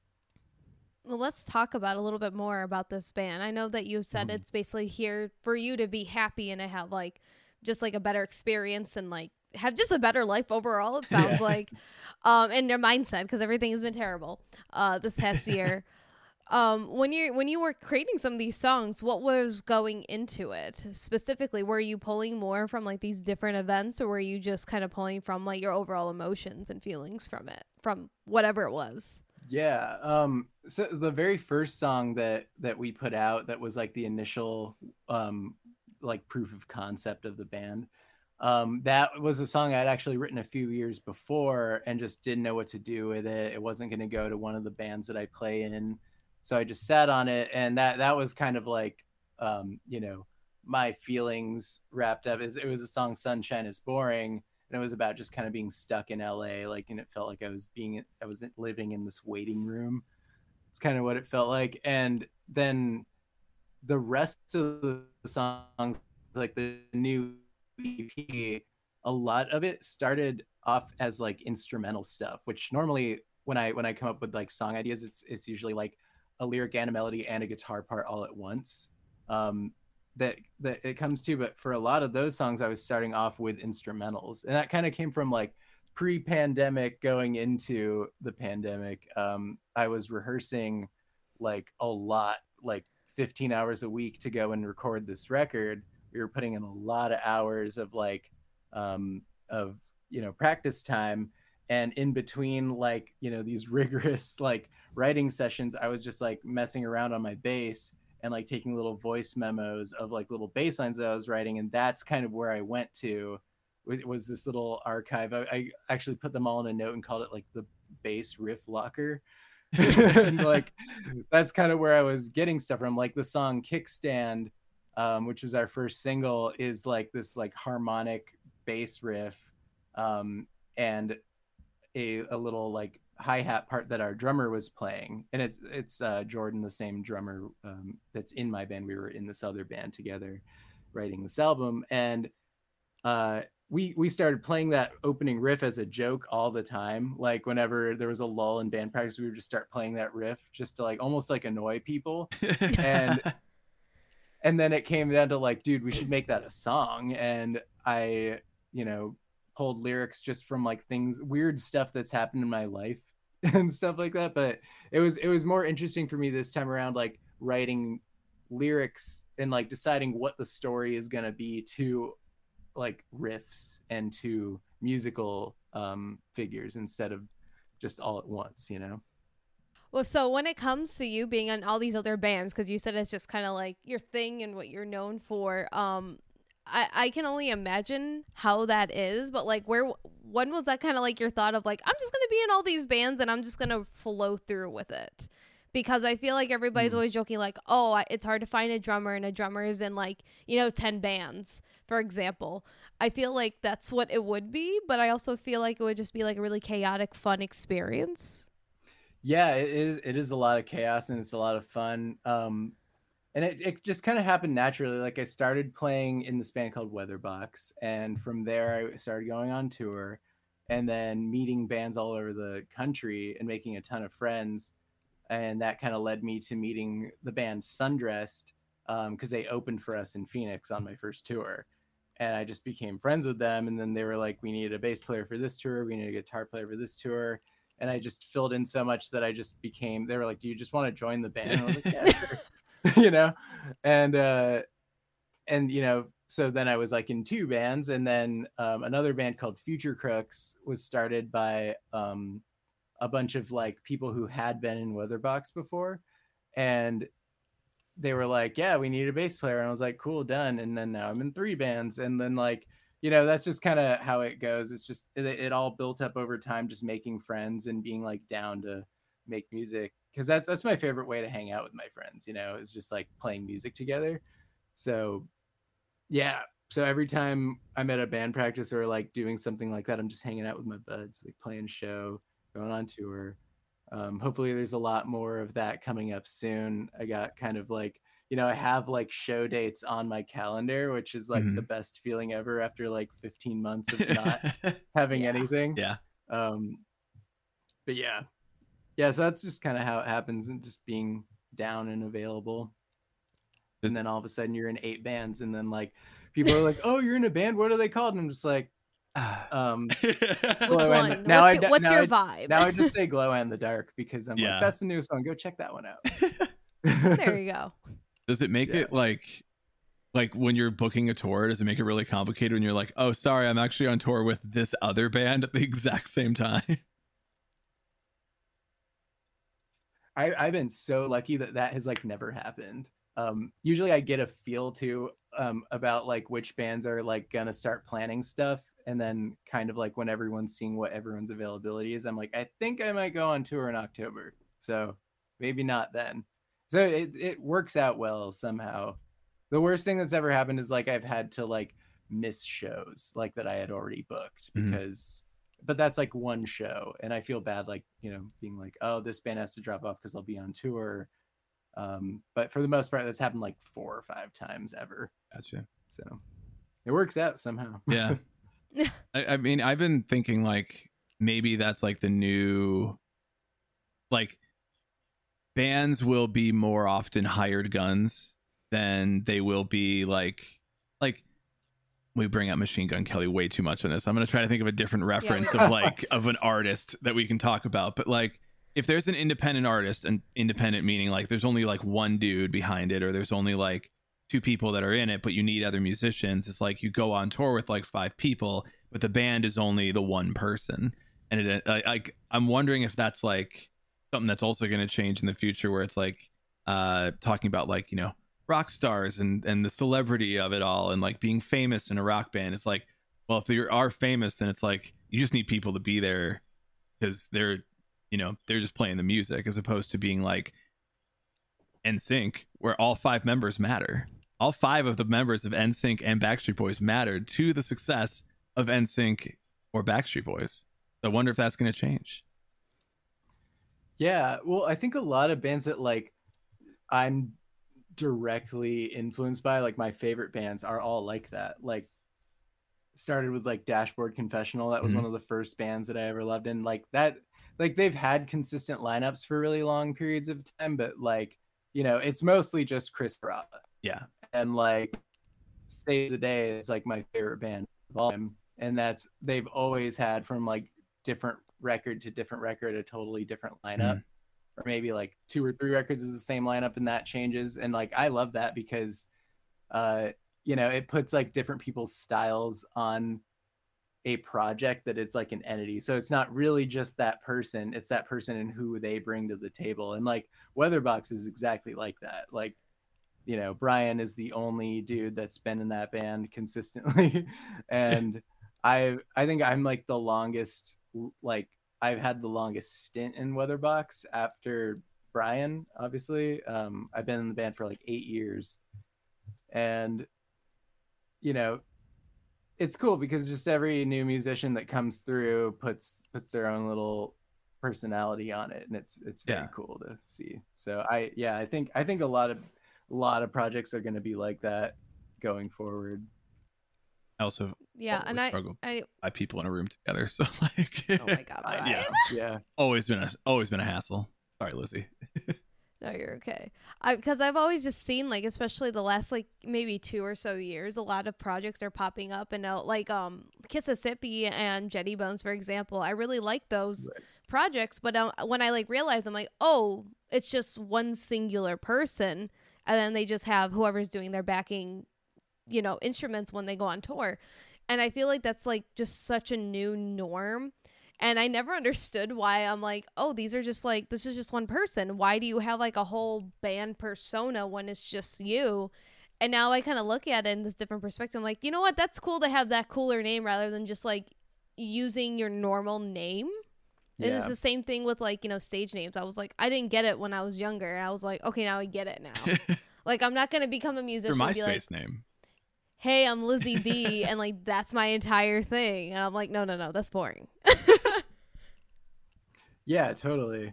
Well, let's talk about a little bit more about this band. I know that you said Mhm. it's basically here for you to be happy and to have like just like a better experience and like have just a better life overall. It sounds Yeah. like, um, and their mindset because everything has been terrible, uh, this past year. Um, when you when you were creating some of these songs, what was going into it specifically? Were you pulling more from like these different events, or were you just kind of pulling from like your overall emotions and feelings from it, from whatever it was? Yeah. Um so the very first song that that we put out that was like the initial um like proof of concept of the band. Um that was a song I'd actually written a few years before and just didn't know what to do with it. It wasn't going to go to one of the bands that I play in. So I just sat on it and that that was kind of like um you know my feelings wrapped up is it was a song sunshine is boring and it was about just kind of being stuck in LA like and it felt like I was being I wasn't living in this waiting room. It's kind of what it felt like and then the rest of the songs like the new EP a lot of it started off as like instrumental stuff which normally when I when I come up with like song ideas it's it's usually like a lyric and a melody and a guitar part all at once. Um that that it comes to but for a lot of those songs i was starting off with instrumentals. And that kind of came from like pre-pandemic going into the pandemic um i was rehearsing like a lot like 15 hours a week to go and record this record. We were putting in a lot of hours of like um of you know practice time. And in between like you know these rigorous like writing sessions i was just like messing around on my bass and like taking little voice memos of like little bass lines that I was writing, and that's kind of where I went to. Was this little archive. I, I actually put them all in a note and called it like the bass riff locker. and like that's kind of where I was getting stuff from. Like the song Kickstand, um, which was our first single, is like this like harmonic bass riff, um, and a a little like hi hat part that our drummer was playing, and it's it's uh, Jordan, the same drummer um, that's in my band. We were in this other band together, writing this album and uh we we started playing that opening riff as a joke all the time. Like whenever there was a lull in band practice we would just start playing that riff just to like almost like annoy people. And and then it came down to like dude we should make that a song. And i you know pulled lyrics just from like things weird stuff that's happened in my life and stuff like that but it was it was more interesting for me this time around like writing lyrics and like deciding what the story is going to be to like riffs and to musical um figures instead of just all at once you know? Well, so when it comes to you being on all these other bands, because you said it's just kind of like your thing and what you're known for, um, I I can only imagine how that is. But like, where when was that kind of like your thought of like I'm just gonna be in all these bands and I'm just gonna flow through with it? Because I feel like everybody's Hmm. always joking like, oh, it's hard to find a drummer and a drummer is in like you know ten bands, for example. I feel like that's what it would be, but I also feel like it would just be like a really chaotic, fun experience. yeah it is it is a lot of chaos and it's a lot of fun um and it, it just kind of happened naturally like i started playing in this band called weatherbox and from there i started going on tour and then meeting bands all over the country and making a ton of friends and that kind of led me to meeting the band sundressed um, because they opened for us in phoenix on my first tour and i just became friends with them and then they were like we need a bass player for this tour we need a guitar player for this tour and I just filled in so much that I just became. They were like, "Do you just want to join the band?" And I was like, "Yeah, sure." you know, and uh, and you know, so then I was like in two bands, and then um, another band called Future Crooks was started by um, a bunch of like people who had been in Weatherbox before, and they were like, "Yeah, we need a bass player," and I was like, "Cool, done." And then now I'm in three bands, and then like you know that's just kind of how it goes it's just it, it all built up over time just making friends and being like down to make music because that's that's my favorite way to hang out with my friends you know is just like playing music together so yeah so every time i'm at a band practice or like doing something like that i'm just hanging out with my buds like playing a show going on tour um, hopefully there's a lot more of that coming up soon i got kind of like you know, I have like show dates on my calendar, which is like the best feeling ever after like 15 months of not having Yeah. anything. yeah. Um, but yeah, yeah. So that's just kind of how it happens, and just being down and available. Does- and then all of a sudden you're in eight bands, and then like people are like, "Oh, you're in a band. What are they called?" And I'm just like, um, Glow in the- now what's I your, d- what's now your I- vibe? now I just say "Glow and the Dark" because I'm Yeah. like, "That's the new song. Go check that one out." there you go. Does it make Yeah. it like like when you're booking a tour, does it make it really complicated when you're like, oh sorry, I'm actually on tour with this other band at the exact same time? I, I've been so lucky that that has like never happened. Um, usually I get a feel to um, about like which bands are like gonna start planning stuff, and then kind of like when everyone's seeing what everyone's availability is, I'm like, I think I might go on tour in October, so maybe not then. So it it works out well somehow. The worst thing that's ever happened is like I've had to like miss shows like that I had already booked Mhm. because but that's like one show and i feel bad like you know being like oh this band has to drop off because i'll be on tour um but for the most part that's happened like four or five times ever Gotcha. so it works out somehow Yeah. I, I mean, I've been thinking like maybe that's like the new like bands will be more often hired guns than they will be like like we bring up Machine Gun Kelly way too much on this. I'm gonna try to think of a different reference we- of like of an artist that we can talk about. But like if there's an independent artist and independent meaning like there's only like one dude behind it or there's only like two people that are in it but you need other musicians it's like you go on tour with like five people but the band is only the one person and it I, I i'm wondering if that's like something that's also going to change in the future where it's like uh talking about like you know rock stars and and the celebrity of it all and like being famous in a rock band it's like well if you are famous then it's like you just need people to be there because they're you know they're just playing the music as opposed to being like NSYNC where all five members matter all five of the members of NSYNC and Backstreet Boys mattered to the success of NSYNC or Backstreet Boys. So I wonder if that's going to change. yeah well i think a lot of bands that like i'm directly influenced by like my favorite bands are all like that like started with like dashboard confessional that was Mhm. one of the first bands that i ever loved and like that like they've had consistent lineups for really long periods of time but like you know it's mostly just Chris Carrabba Yeah. and like Saves the Day is like my favorite band of all time. And that's they've always had from like different record to different record a totally different lineup. Or maybe like two or three records is the same lineup and that changes. And like I love that because uh you know it puts like different people's styles on a project that it's like an entity. So it's not really just that person, it's that person and who they bring to the table. And like Weatherbox is exactly like that. Like you know, Brian is the only dude that's been in that band consistently. and I I think I'm like the longest like I've had the longest stint in Weatherbox after Brian, obviously. Um I've been in the band for like 8 years. And you know, it's cool because just every new musician that comes through puts puts their own little personality on it and it's it's very Yeah. cool to see. So I yeah, I think I think a lot of a lot of projects are going to be like that going forward. I also Yeah, and I, struggle I by people in a room together. So like, oh my god, I- yeah, Yeah. always been a always been a hassle. Sorry, Lizzie. No, you're okay. I because I've always just seen like, especially the last like maybe two or so years, a lot of projects are popping up and out like um Kississippi and Jetty Bones, for example. I really like those Right. projects, but uh, when I like realized, I'm like, oh, it's just one singular person, and then they just have whoever's doing their backing, you know, instruments when they go on tour, and I feel like that's like just such a new norm. And I never understood why I'm like, oh, these are just like, this is just one person. Why do you have like a whole band persona when it's just you? And now I kind of look at it in this different perspective. I'm like, you know what? That's cool to have that cooler name rather than just like using your normal name. And it's the same thing with like, you know, stage names. I was like, I didn't get it when I was younger. I was like, okay, now I get it now. like, I'm not going to become a musician and be like, MySpace name. Hey, I'm Lizzie B. and like, that's my entire thing. And I'm like, no, no, no, that's boring. Yeah, totally.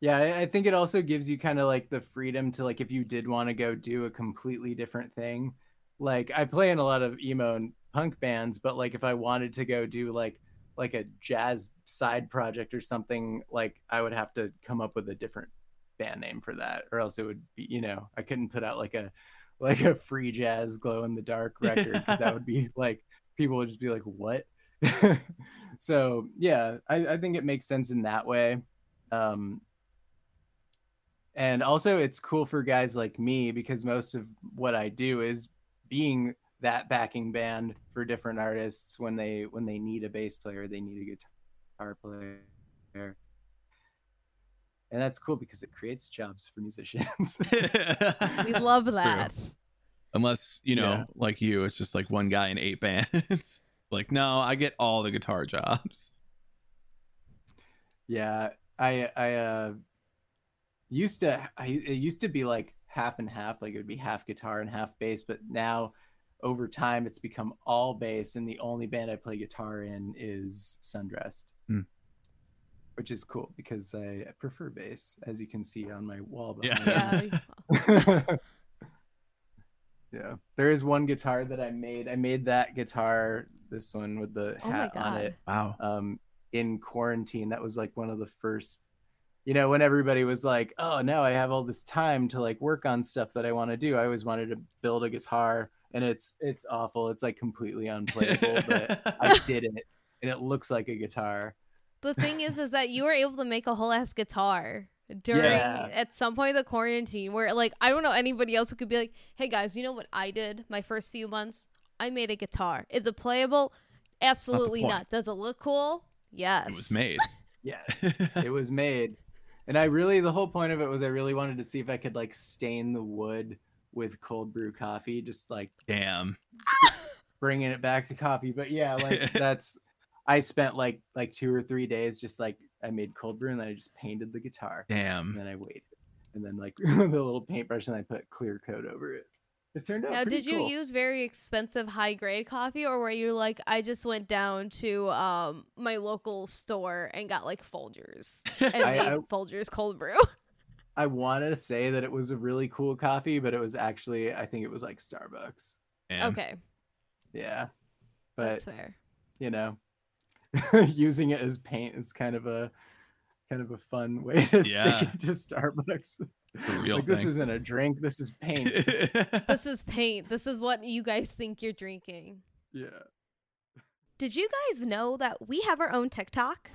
Yeah, I, think it also gives you kind of like the freedom to like if you did want to go do a completely different thing. Like I play in a lot of emo and punk bands, but like if I wanted to go do like like a jazz side project or something, like I would have to come up with a different band name for that, or else it would be, you know, I couldn't put out like a like a free jazz Glow and the Dark record because that would be like people would just be like, what? so yeah, I, I think it makes sense in that way. Um, and also it's cool for guys like me because most of what I do is being that backing band for different artists when they when they need a bass player, they need a guitar player. And that's cool because it creates jobs for musicians. We love that. Unless you know, Yeah. like you, it's just like one guy in eight bands. like, no, I get all the guitar jobs. Yeah, I I uh used to I it used to be like half and half, like it would be half guitar and half bass, but now over time it's become all bass and the only band I play guitar in is Sundressed. Hmm. Which is cool because I, I prefer bass, as you can see on my wall Yeah. behind Yeah. me. yeah. There is one guitar that I made. I made that guitar, this one with the hat Oh my hat on God. it Wow. um, in quarantine. That was like one of the first, you know, when everybody was like, "Oh, now I have all this time to like work on stuff that I want to do." I always wanted to build a guitar, and it's it's awful. It's like completely unplayable, but I did it, and it looks like a guitar. The thing is, is that you were able to make a whole ass guitar during Yeah. at some point of the quarantine where like I don't know anybody else who could be like, hey guys, you know what I did my first few months? I made a guitar. Is it playable? Absolutely point. not. Does it look cool? Yes. It was made. Yeah, it was made, and I really the whole point of it was I really wanted to see if I could like stain the wood with cold brew coffee, just like Damn. bringing it back to coffee. But yeah, like that's I spent like like two or three days just like I made cold brew and then I just painted the guitar and Damn. then I waited and then like the little paintbrush and I put clear coat over it. It turned out. Now, did you cool. use very expensive high grade coffee, or were you like, I just went down to um my local store and got like Folgers and I- made I- Folgers cold brew? I wanted to say that it was a really cool coffee, but it was actually I think it was like Starbucks. And Okay, Yeah, but that's fair. you know, using it as paint is kind of a kind of a fun way to Yeah. stick it to Starbucks. It's a real like this isn't a drink, this is paint. This is paint. This is what you guys think you're drinking. yeah. Did you guys know that we have our own TikTok?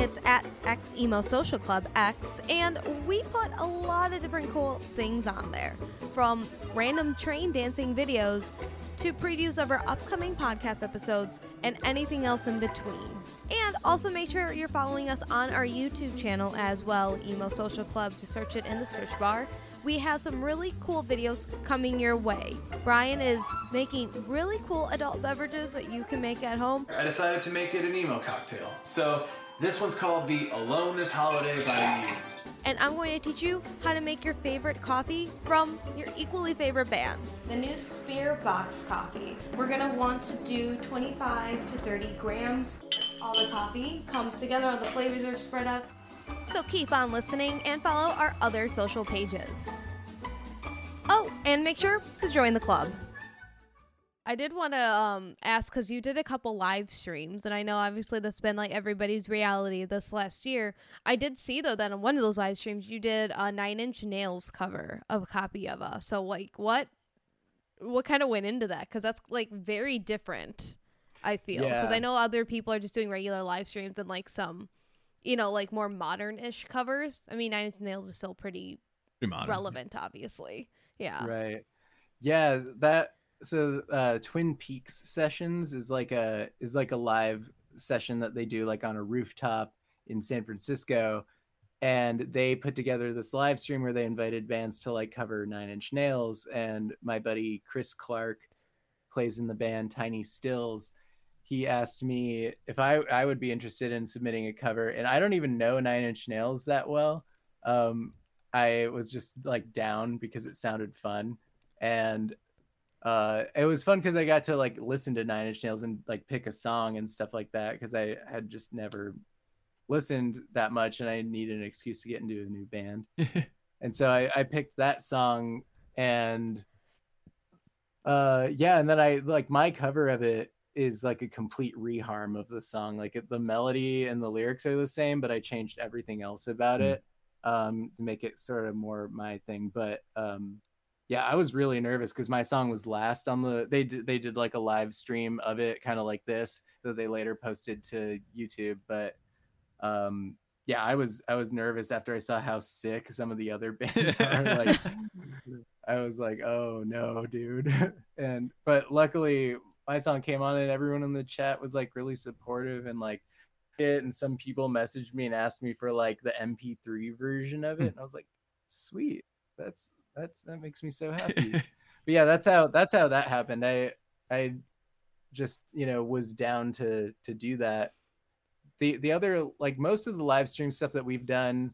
It's at X Emo Social Club X, and we put a lot of different cool things on there. From random train dancing videos to previews of our upcoming podcast episodes and anything else in between. And also make sure you're following us on our YouTube channel as well, Emo Social Club, to search it in the search bar. We have some really cool videos coming your way. Brian is making really cool adult beverages that you can make at home. I decided to make it an emo cocktail. So this one's called the Alone This Holiday by Used. and I'm going to teach you how to make your favorite coffee from your equally favorite bands. The new Spear Box Coffee. We're going to want to do 25 to 30 grams. All the coffee comes together, all the flavors are spread out. So keep on listening and follow our other social pages. Oh, and make sure to join the club. I did want to um, ask because you did a couple live streams, and I know obviously that's been like everybody's reality this last year. I did see though that on one of those live streams you did a Nine Inch Nails cover of a copy of us. So like, what, what kind of went into that? Because that's like very different. I feel because Yeah. I know other people are just doing regular live streams and like some, you know, like more modern-ish covers. I mean, Nine Inch Nails is still pretty Pretty modern. relevant, obviously. Yeah. Right. Yeah, that so uh Twin Peaks sessions is like a is like a live session that they do like on a rooftop in San Francisco and they put together this live stream where they invited bands to like cover Nine Inch Nails and my buddy Chris Clark plays in the band Tiny Stills. He asked me if I I would be interested in submitting a cover and I don't even know Nine Inch Nails that well. Um I was just like down because it sounded fun, and uh, it was fun because I got to like listen to Nine Inch Nails and like pick a song and stuff like that because I had just never listened that much and I needed an excuse to get into a new band, and so I, I picked that song and uh yeah and then I like my cover of it is like a complete reharm of the song like it, the melody and the lyrics are the same but I changed everything else about Hmm. it um to make it sort of more my thing but um yeah i was really nervous because my song was last on the they did they did like a live stream of it kind of like this that they later posted to youtube but um yeah i was i was nervous after i saw how sick some of the other bands are like i was like oh no dude and but luckily my song came on and everyone in the chat was like really supportive and like it and some people messaged me and asked me for like the mp3 version of it and i was like sweet. That's that's that makes me so happy. But yeah that's how that's how that happened. I i just you know was down to to do that. The the other like most of the live stream stuff that we've done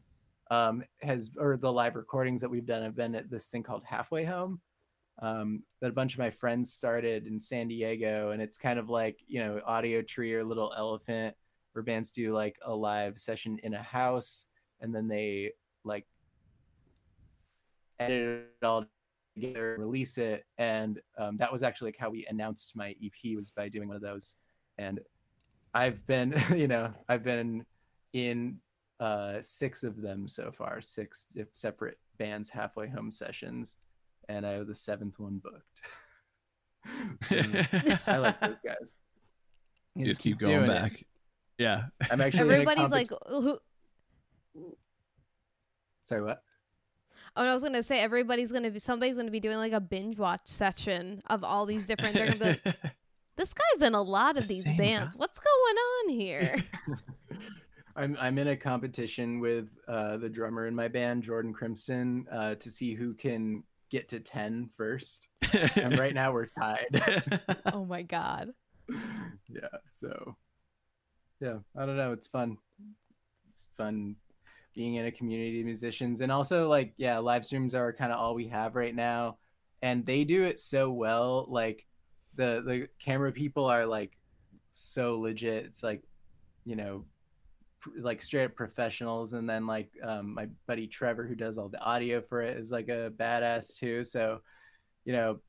um has or the live recordings that we've done have been at this thing called halfway home um that a bunch of my friends started in san diego and it's kind of like you know Audiotree or little elephant where bands do like a live session in a house and then they like edit it all together release it and um, that was actually like how we announced my ep was by doing one of those. And i've been you know i've been in uh six of them so far six separate bands halfway home sessions and i have the seventh one booked So, i like those guys You just keep doing going it. back. Yeah. i'm actually Everybody's like, who? sorry what Oh, no, I was gonna say everybody's gonna be somebody's gonna be doing like a binge watch session of all these different. They're gonna be like, this guy's in a lot of The these bands. guy. What's going on here? I'm I'm in a competition with uh, the drummer in my band, Jordan Crimson, uh, to see who can get to 10 first. And right now we're tied. oh my god. yeah, so yeah, I don't know. It's fun. It's fun being in a community of musicians, and also like yeah, live streams are kind of all we have right now, and they do it so well. Like the the camera people are like so legit. It's like you know pr- like straight up professionals, and then like um, my buddy Trevor, who does all the audio for it, is like a badass too. So, you know,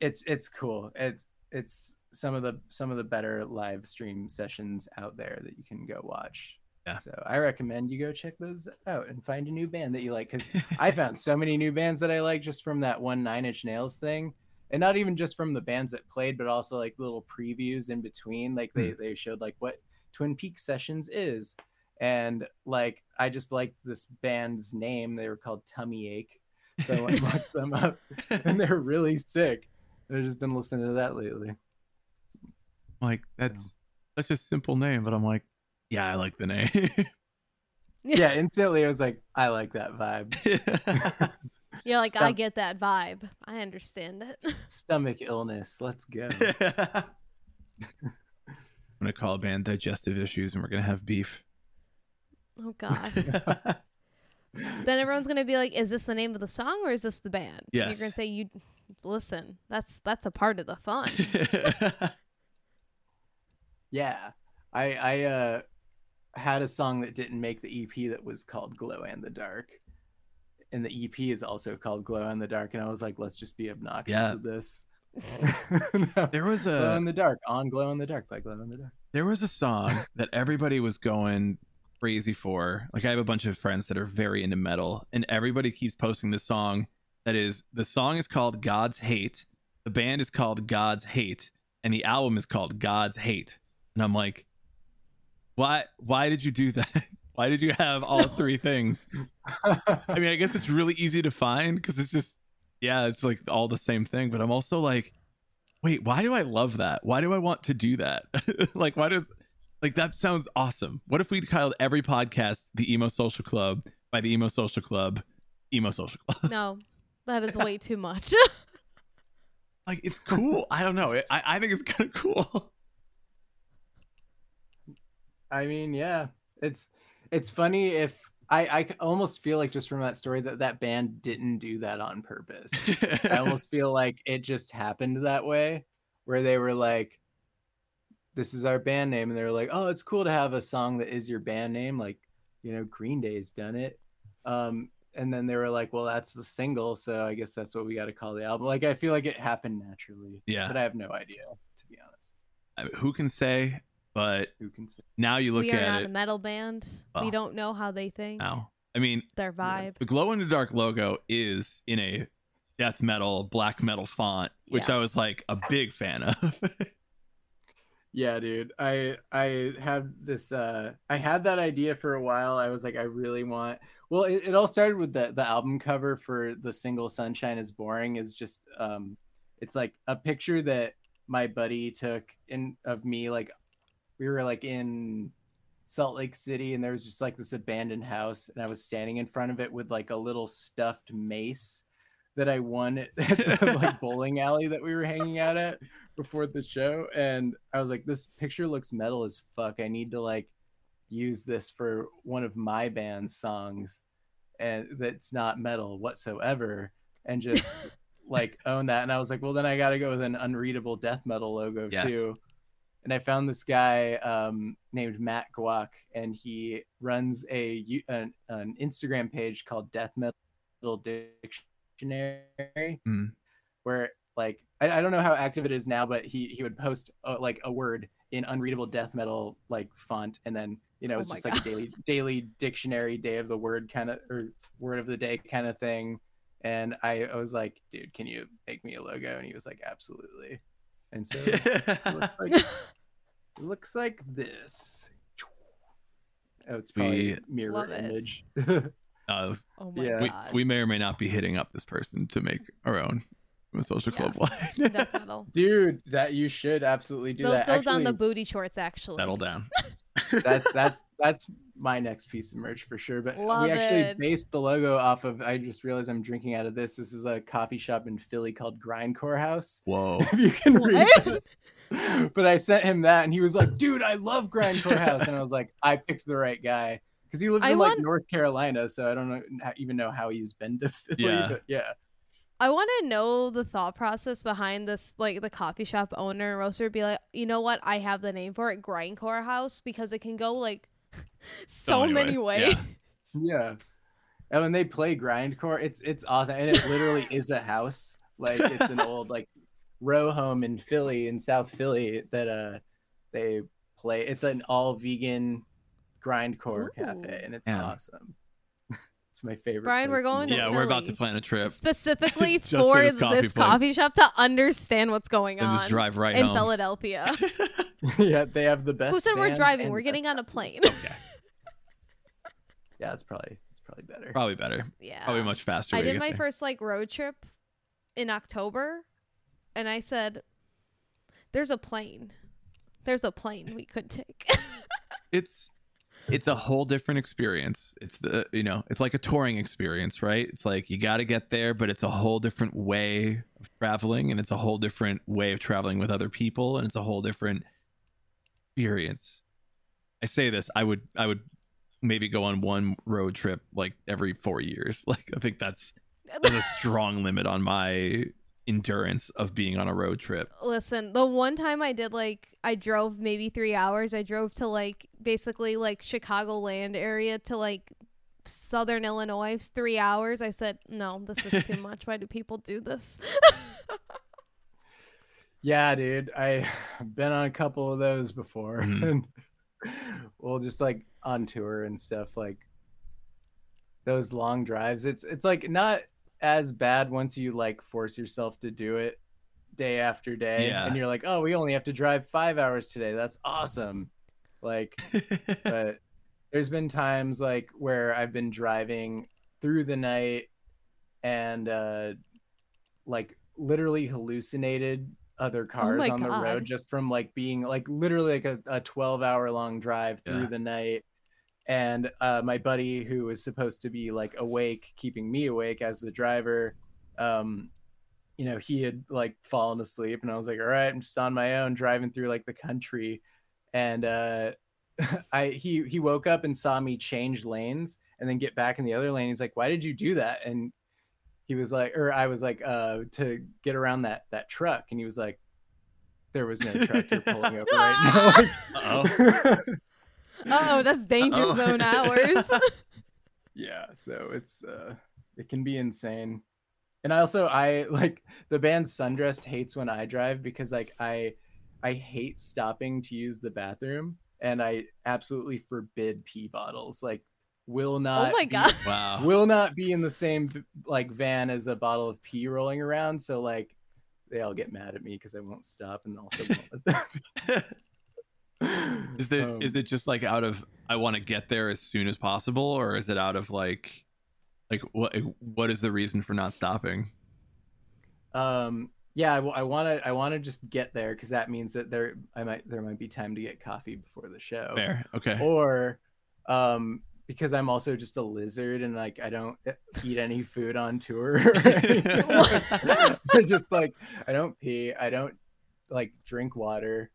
it's it's cool. It's it's some of the some of the better live stream sessions out there that you can go watch. Yeah. So I recommend you go check those out and find a new band that you like because I found so many new bands that I like just from that one Nine Inch Nails thing, and not even just from the bands that played, but also like little previews in between. Like they they showed like what Twin Peaks Sessions is, and like I just liked this band's name. They were called Tummy Ache, so I looked them up, and they're really sick. I've just been listening to that lately. like that's such a simple name, but I'm like, yeah, I like the name. Yeah, instantly I was like, I like that vibe. You're like, I get that vibe. I understand it. Stomach illness. Let's go. I'm gonna call a band digestive issues, and we're gonna have beef. Oh God. then everyone's gonna be like, "Is this the name of the song or is this the band?" And Yes. You're gonna say, "You listen. That's that's a part of the fun." Yeah. I I uh had a song that didn't make the EP that was called Glow and the Dark. And the EP is also called Glow and the Dark. And I was like, let's just be obnoxious Yeah. with this. there was a Glow and the Dark, on Glow and the Dark by Glow and the Dark. there was a song that everybody was going crazy for. Like I have a bunch of friends that are very into metal, and everybody keeps posting this song. That is, the song is called God's Hate. The band is called God's Hate, and the album is called God's Hate. And I'm like, why? Why did you do that? Why did you have all three things? I mean, I guess it's really easy to find because it's just, yeah, it's like all the same thing. But I'm also like, wait, why do I love that? Why do I want to do that? like, why does, like, that sounds awesome. What if we called every podcast the Emo Social Club by the Emo Social Club, Emo Social Club? no, that is way too much. like, it's cool. I don't know. I, I think it's kind of cool. I mean, yeah, it's it's funny if I I almost feel like just from that story that that band didn't do that on purpose. I almost feel like it just happened that way, where they were like, "This is our band name," and they were like, "Oh, it's cool to have a song that is your band name." Like, you know, Green Day's done it. Um, and then they were like, "Well, that's the single, so I guess that's what we got to call the album." Like, I feel like it happened naturally. Yeah. but I have no idea to be honest. I mean, who can say? But Who can say? now you look we are at not a metal band. Oh. We don't know how they think. now. I mean, Their vibe. The Glow and the Dark logo is in a death metal, black metal font, which I was like a big fan of. Yeah, dude. I I had this uh I had that idea for a while. I was like I really want Well, it, it all started with the the album cover for the single Sunshine is Boring is just um it's like a picture that my buddy took in of me like we were like in Salt Lake City and there was just like this abandoned house and I was standing in front of it with like a little stuffed mace that I won at the like bowling alley that we were hanging out at before the show and I was like this picture looks metal as fuck. I need to like use this for one of my band's songs and that's not metal whatsoever and just like own that and I was like well then I got to go with an unreadable death metal logo Yes. too. And I found this guy um, named Matt Guac, and he runs a an, an Instagram page called Death Metal Dictionary, Mm. where like I, I don't know how active it is now, but he he would post uh, like a word in unreadable death metal like font, and then you know Oh it's my just like a daily daily dictionary day of the word kind of or word of the day kind of thing. And I, I was like, dude, can you make me a logo? And he was like, absolutely. And so it looks like it looks like this. Oh, it's probably We- mirror Love it. image. Uh, oh my Yeah. we, god. we may or may not be hitting up this person to make our own social Yeah. club line. Dude, that you should absolutely do Those that. goes on the booty shorts actually. Settle down. that's that's that's my next piece of merch for sure. But Love we actually it. based the logo off of. I just realized I'm drinking out of this. This is a coffee shop in Philly called Grindcore House. Whoa. If you can read What? it. But I sent him that, and he was like, "Dude, I love Grindcore House," and I was like, "I picked the right guy." Because he lives I in like want- North Carolina, so I don't know even know how he's been to Philly. Yeah. But yeah, I want to know the thought process behind this, like the coffee shop owner and roaster be like, you know what? I have the name for it, Grindcore House, because it can go like so many many ways, ways. yeah. Yeah. And when they play grindcore, it's it's awesome. And it literally is a house. Like it's an old like row home in Philly, in South Philly, that uh they play. It's an all vegan grindcore cafe, and it's Yeah. awesome. it's my favorite. Brian, we're going be. to Yeah, we're about to plan a trip. Specifically for for this this, coffee coffee, shop to understand what's going And on just drive right in home. Philadelphia. yeah, they have the best. Who said we're driving? We're getting on a plane. okay, Yeah, it's probably it's probably better. probably better. yeah. Probably much faster. I did my there. first like road trip in October and I said there's a plane. There's a plane we could take. it's it's a whole different experience. It's the you know, it's like a touring experience, right? It's like you got to get there, but it's a whole different way of traveling and it's a whole different way of traveling with other people and it's a whole different experience. I say this, I would I would maybe go on one road trip like every 4 years. Like I think that's that's a strong limit on my endurance of being on a road trip. Listen, the one time I did like I drove maybe 3 hours. I drove to like basically like Chicagoland area to like Southern Illinois. 3 hours. I said, "No, this is too much. Why do people do this?" Yeah, dude. I've been on a couple of those before. Mm-hmm. And well, just like on tour and stuff, like those long drives. It's it's like not as bad once you like force yourself to do it day after day. Yeah. And you're like, oh, we only have to drive five hours today. That's awesome. Like, but there's been times like where I've been driving through the night and uh like literally hallucinated other cars my on the road just from like being like literally like a, a 12 hour long drive through Yeah. the night and uh my buddy who was supposed to be like awake keeping me awake as the driver um you know he had like fallen asleep and i was like all right i'm just on my own driving through like the country. And uh i he he woke up and saw me change lanes and then get back in the other lane. He's like why did you do that? And he was like or i was like uh to get around that that truck. And he was like there was no truck you're pulling over right now. Oh, that's danger Uh-oh. zone hours. yeah so it's uh it can be insane and i also i like the band sundressed hates when i drive because like i i hate stopping to use the bathroom and i absolutely forbid pee bottles like will not oh my be- god. wow. will not be in the same like van as a bottle of pee rolling around so like they all get mad at me because i won't stop and also won't let them Is it is Um, it just like out of I want to get there as soon as possible, or is it out of like like what what is the reason for not stopping? um yeah i want to i want to just get there because that means that there i might there might be time to get coffee before the show Fair, okay. or um because i'm also just a lizard and like i don't eat any food on tour I just like i don't pee i don't like drink water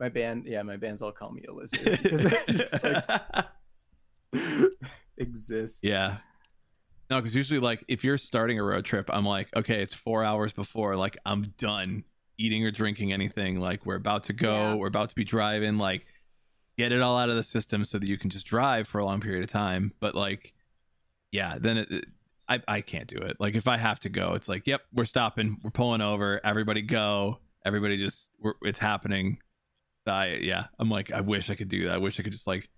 my band yeah my bands all call me a lizard because i just like exist yeah. No, because usually like if you're starting a road trip, I'm like, okay, it's four hours before, like I'm done eating or drinking anything. Like we're about to go, Yeah. we're about to be driving. Like get it all out of the system so that you can just drive for a long period of time. But like, yeah, then it, it- I I can't do it. Like if I have to go, it's like, yep, we're stopping, we're pulling over, everybody go, everybody just, we're, it's happening. I yeah, I'm like, I wish I could do that. I wish I could just like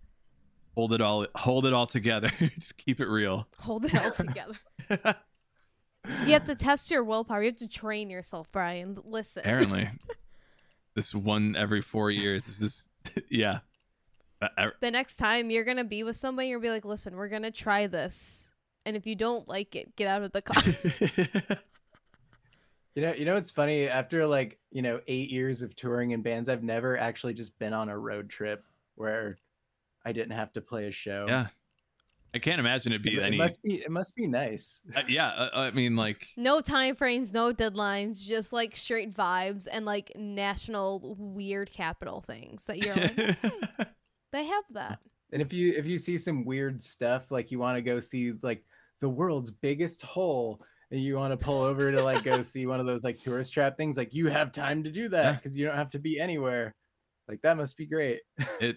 hold it all, hold it all together, just keep it real. Hold it all together. You have to test your willpower. You have to train yourself, Brian. Listen. Apparently, this one every four years is this. Yeah, Uh, the next time you're gonna be with somebody, you're gonna be like, listen, we're gonna try this. And if you don't like it, get out of the car. You know, you know, it's funny. After like you know eight years of touring in bands, I've never actually just been on a road trip where I didn't have to play a show. yeah. I can't imagine it'd it, be it any. must be. It must be nice. uh, yeah, uh, I mean, like, no time frames, no deadlines, just like straight vibes and like national weird capital things that you're like, "Hmm, they have that. And if you if you see some weird stuff, like you want to go see like the world's biggest hole, and you want to pull over to like go see one of those like tourist trap things, like you have time to do that Yeah. because you don't have to be anywhere. Like that must be great. it.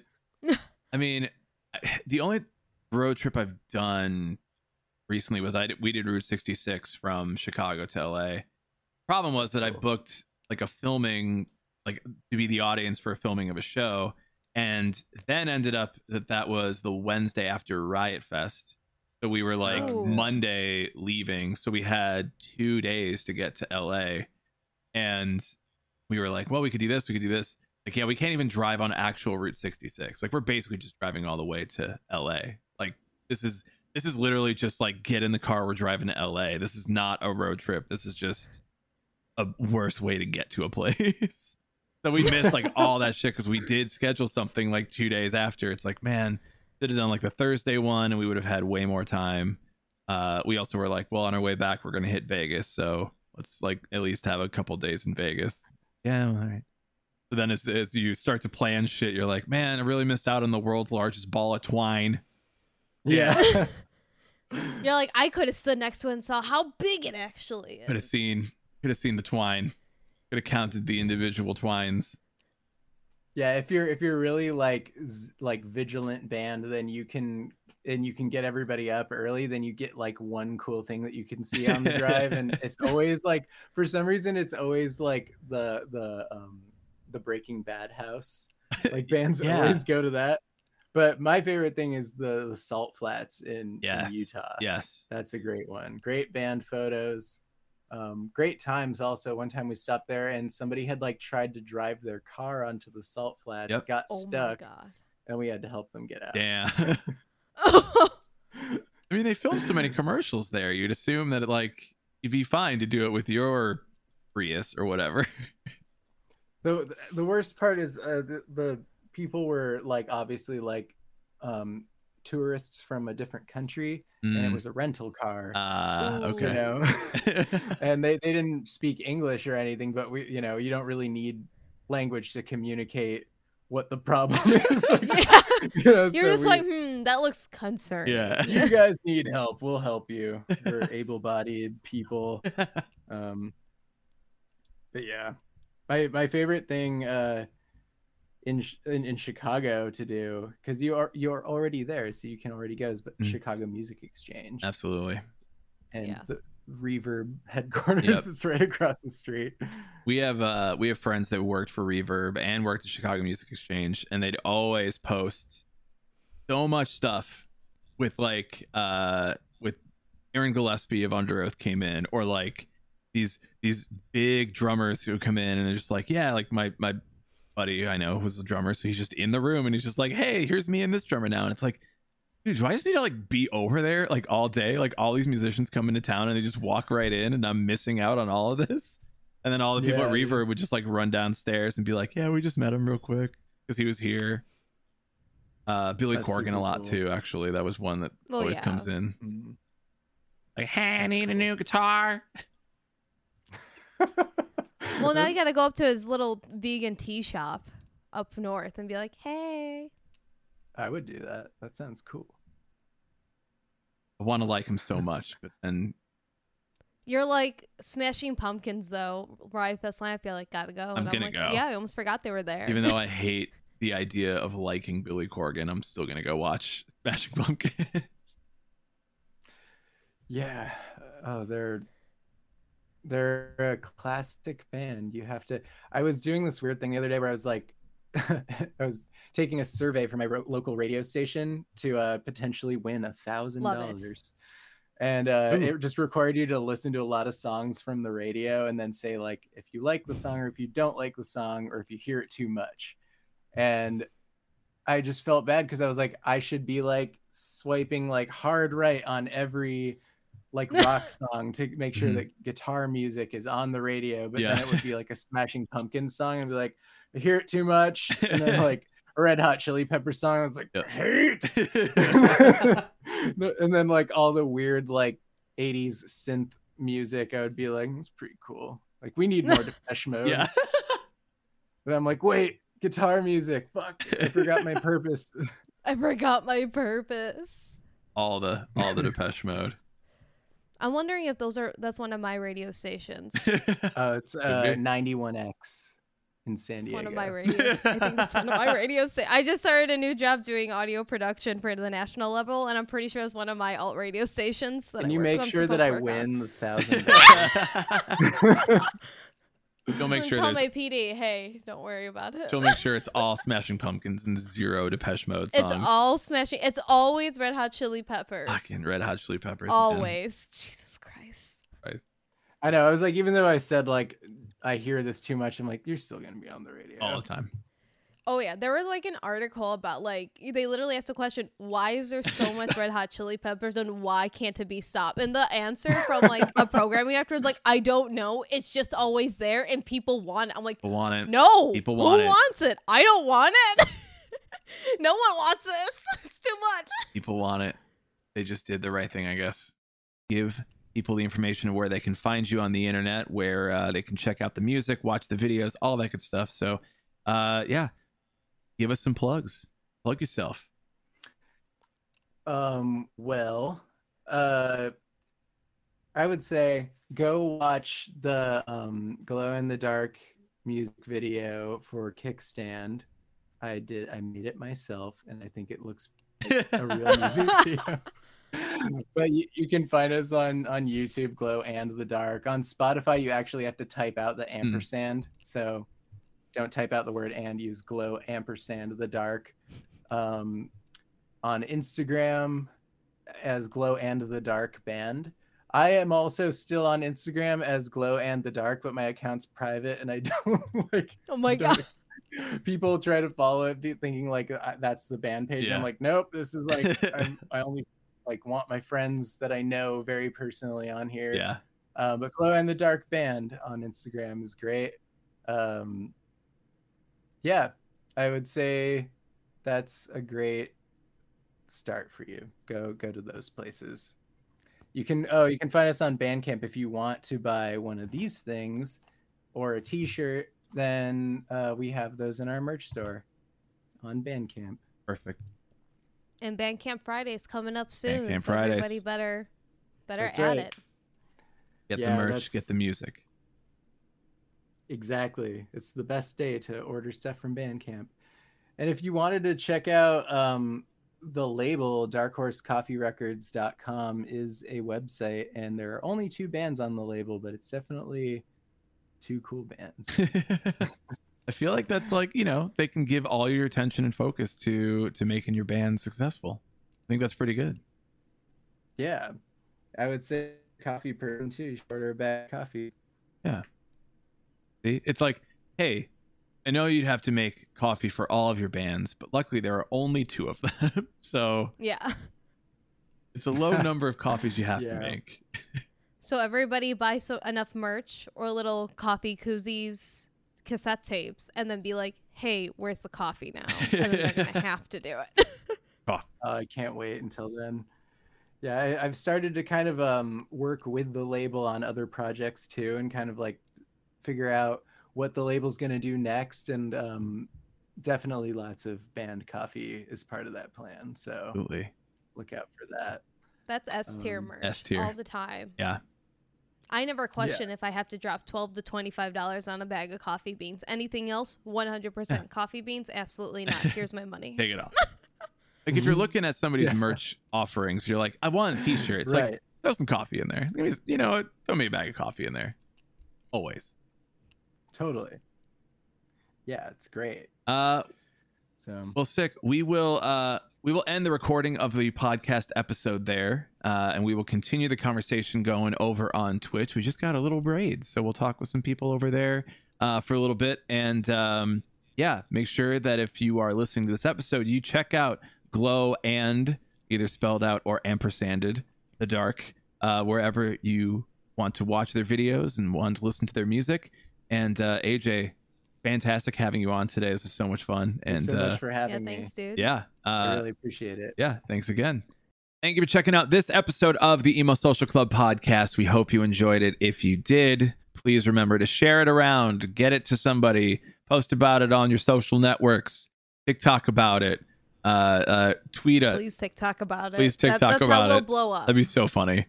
I mean, the only road trip I've done recently was I we did Route 66 from Chicago to LA. Problem was that I booked like a filming, like to be the audience for a filming of a show, and then ended up that that was the Wednesday after Riot Fest. So we were like Oh. Monday leaving, so we had two days to get to LA, and we were like, well, we could do this, we could do this. Like, yeah, we can't even drive on actual Route 66. Like, we're basically just driving all the way to LA. Like, this is this is literally just like get in the car, we're driving to LA. This is not a road trip. This is just a worse way to get to a place. so we missed like all that shit because we did schedule something like two days after. It's like, man, should have done like the Thursday one, and we would have had way more time. Uh, we also were like, well, on our way back, we're gonna hit Vegas, so let's like at least have a couple days in Vegas. Yeah, all right. So then as, as you start to plan shit, you're like, man, I really missed out on the world's largest ball of twine. Yeah. You're like, I could have stood next to it and saw how big it actually is. Could have seen, could have seen the twine. Could have counted the individual twines. Yeah, if you're if you're really like z- like vigilant band, then you can and you can get everybody up early. Then you get like one cool thing that you can see on the drive, and it's always like for some reason it's always like the the um the Breaking Bad house. Like bands Yeah. always go to that. But my favorite thing is the, the Salt Flats in, Yes. in Utah. Yes. That's a great one. Great band photos. Um, great times also. One time we stopped there and somebody had like tried to drive their car onto the salt flats, Yep. got Oh stuck, my god. and we had to help them get out. Damn. I mean, they filmed so many commercials there. You'd assume that like you'd be fine to do it with your Prius or whatever. The the worst part is uh, the, the people were like obviously like um, tourists from a different country, and it Mm. was a rental car. Ah, Ooh. you okay. know, and they, they didn't speak English or anything, but we you know you don't really need language to communicate what the problem is. Like, Yeah. you know, You're so just we- like, hmm, that looks concerning. yeah. you guys need help we'll help you we're able-bodied people um but yeah my my favorite thing uh in in, in chicago to do because you are you're already there so you can already go is but Mm. chicago music exchange Absolutely. and Yeah. the reverb headquarters Yep. is right across the street We have uh we have friends that worked for Reverb and worked at Chicago Music Exchange and they'd always post so much stuff with like uh with Aaron Gillespie of Underoath came in or like these these big drummers who come in and they're just like, yeah, like my my buddy I know was a drummer, so he's just in the room and he's just like, Hey, here's me and this drummer now and it's like Dude, do I just need to like be over there like all day? Like all these musicians come into town and they just walk right in and I'm missing out on all of this? And then all the people Yeah, at dude. Reverb would just like run downstairs and be like, "Yeah, we just met him real quick because he was here." Uh, Billy That's Corgan a lot cool. too. Actually, that was one that Well, always yeah. comes in. Mm. Like, hey, I That's need a new guitar. Well, now you got to go up to his little vegan tea shop up north and be like, hey. i would do that that sounds cool I want to like him so much, but then You're like smashing pumpkins though. Right, that's why I feel like gotta go. I'm and gonna like, go. Yeah, I almost forgot they were there. even though I hate the idea of liking Billy Corgan, I'm still gonna go watch Smashing Pumpkins. Yeah. Oh, they're they're a classic band. You have to. I was doing this weird thing the other day where I was like, I was taking a survey for my ro- local radio station to uh, potentially win a thousand dollars, and uh, Ooh. it just required you to listen to a lot of songs from the radio and then say like if you like the song or if you don't like the song or if you hear it too much, and I just felt bad because I was like, I should be like swiping like hard right on every like rock song to make sure Mhm. that guitar music is on the radio, but Yeah. then it would be like a Smashing Pumpkins song and be like, I hear it too much, and then like a Red Hot Chili Pepper song, I was like, Yep. hate, and then like all the weird like '80s synth music, I would be like, it's pretty cool. Like we need more Depeche Mode. yeah, But I'm like, wait, guitar music. Fuck, I forgot my purpose. I forgot my purpose. all the all the Depeche Mode. I'm wondering if those are that's one of my radio stations. Uh, it's uh, 91X. in San It's Diego. one of my radios. I think it's one of my radio sta- I just started a new job doing audio production for the national level, and I'm pretty sure it's one of my alt radio stations. That Can I you work- make I'm sure that to I work on. win the thousand? She'll make sure tell my PD, hey, don't worry about it. she'll make sure it's all Smashing Pumpkins and zero Depeche Mode songs. It's all smashing. It's always Red Hot Chili Peppers. fucking Red Hot Chili Peppers. again. Always. Jesus Christ. I know. I was like, even though I said like I hear this too much, I'm like, you're still gonna be on the radio. all the time. Oh yeah, there was like an article about like they literally asked a question: Why is there so much Red Hot Chili Peppers, and why can't it be stopped? And the answer from like a programming actor was like, I don't know. It's just always there, and people want it. I'm like, People want it. no, People who want it. wants it? I don't want it. no one wants this. It's too much. People want it. They just did the right thing, I guess. Give people the information of where they can find you on the internet, where uh, they can check out the music, watch the videos, all that good stuff. So, uh, yeah, give us some plugs. Plug yourself. Um. Well, uh, I would say go watch the um Glow and the Dark music video for Kickstand. I did. I made it myself, and I think it looks a real music video. but you, you can find us on on YouTube, Glow and the Dark. On Spotify, you actually have to type out the ampersand. So don't type out the word and use Glow ampersand the Dark. Um, on Instagram as Glow and the Dark Band. I am also still on Instagram as Glow and the Dark, but my account's private, and I don't like Oh my god. people try to follow it thinking like that's the band page Yeah. i'm like nope this is like I'm, i only like want my friends that i know very personally on here Yeah. uh, but glow and the dark band on instagram is great um yeah i would say that's a great start for you go go to those places you can oh you can find us on bandcamp if you want to buy one of these things or a t-shirt then uh, we have those in our merch store on bandcamp Perfect. And Bandcamp Fridays coming up soon. Bandcamp so everybody better better That's add right. it. Get Yeah, the merch, that's- get the music. Exactly. It's the best day to order stuff from Bandcamp. And if you wanted to check out um, the label, darkhorsecoffeerecords.com is a website, and there are only two bands on the label, but it's definitely two cool bands. I feel like that's like you know they can give all your attention and focus to to making your band successful. I think that's pretty good. yeah. I would say coffee person too. You should order a bag of coffee. See, it's like, hey, I know you'd have to make coffee for all of your bands, but luckily there are only two of them, so Yeah. it's a low number of coffees you have to make. So everybody buy so enough merch or little coffee koozies, cassette tapes, and then be like, "Hey, where's the coffee now?" And then they're gonna have to do it. Uh, I can't wait until then. Yeah, I, I've started to kind of um, work with the label on other projects too, and kind of like figure out what the label's going to do next. And um, definitely lots of band coffee is part of that plan. So Absolutely. look out for that. That's S tier Um, merch S tier. all the time. Yeah. I never question if I have to drop twelve to twenty five dollars on a bag of coffee beans. Anything else, one hundred percent coffee beans. Absolutely not. Here's my money. Take it off. like if you're looking at somebody's Yeah. merch offerings, you're like, I want a T-shirt. It's right. like throw some coffee in there. You know, what? throw me a bag of coffee in there. Always. Totally. Yeah, it's great. Uh, So Well, sick. We will uh we will end the recording of the podcast episode there, uh, and we will continue the conversation going over on Twitch. We just got a little braid, so we'll talk with some people over there uh, for a little bit, and um, yeah, make sure that if you are listening to this episode, you check out Glow and either spelled out or ampersanded the dark uh, wherever you want to watch their videos and want to listen to their music. And uh, AJ, fantastic having you on today. This was so much fun, and thanks so uh, much for Yeah, having thanks, dude. yeah. Uh. I really appreciate it. yeah. Thanks again. Thank you for checking out this episode of the Emo Social Club podcast. We hope you enjoyed it. If you did, please remember to share it around, get it to somebody, post about it on your social networks, TikTok about it, uh, uh, tweet us. Please TikTok about it. Please That- TikTok that's about how we'll it. blow up. That'd be so funny.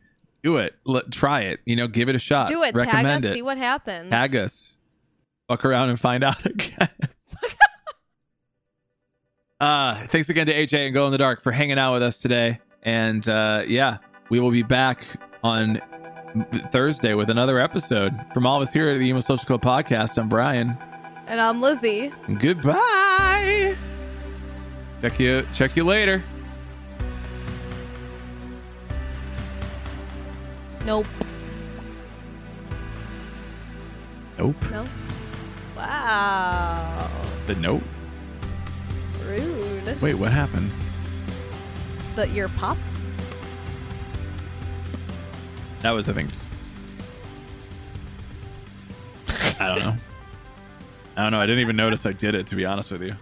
Do it. Let, try it. You know, give it a shot. Do it. Recommend Tag us. it. See what happens. Tag us. fuck around and find out, I guess. uh, thanks again to AJ and Glow and the Dark for hanging out with us today. And uh, yeah, we will be back on Thursday with another episode. From all of us here at the Emo Social Club Podcast, I'm Brian. And I'm Lizzie. Goodbye. Check you check you later. Nope. Nope. No. Wow. The nope. Rude. Wait, what happened? The your pops. That was the thing. I don't know. I don't know. I didn't even notice I did it to be honest with you.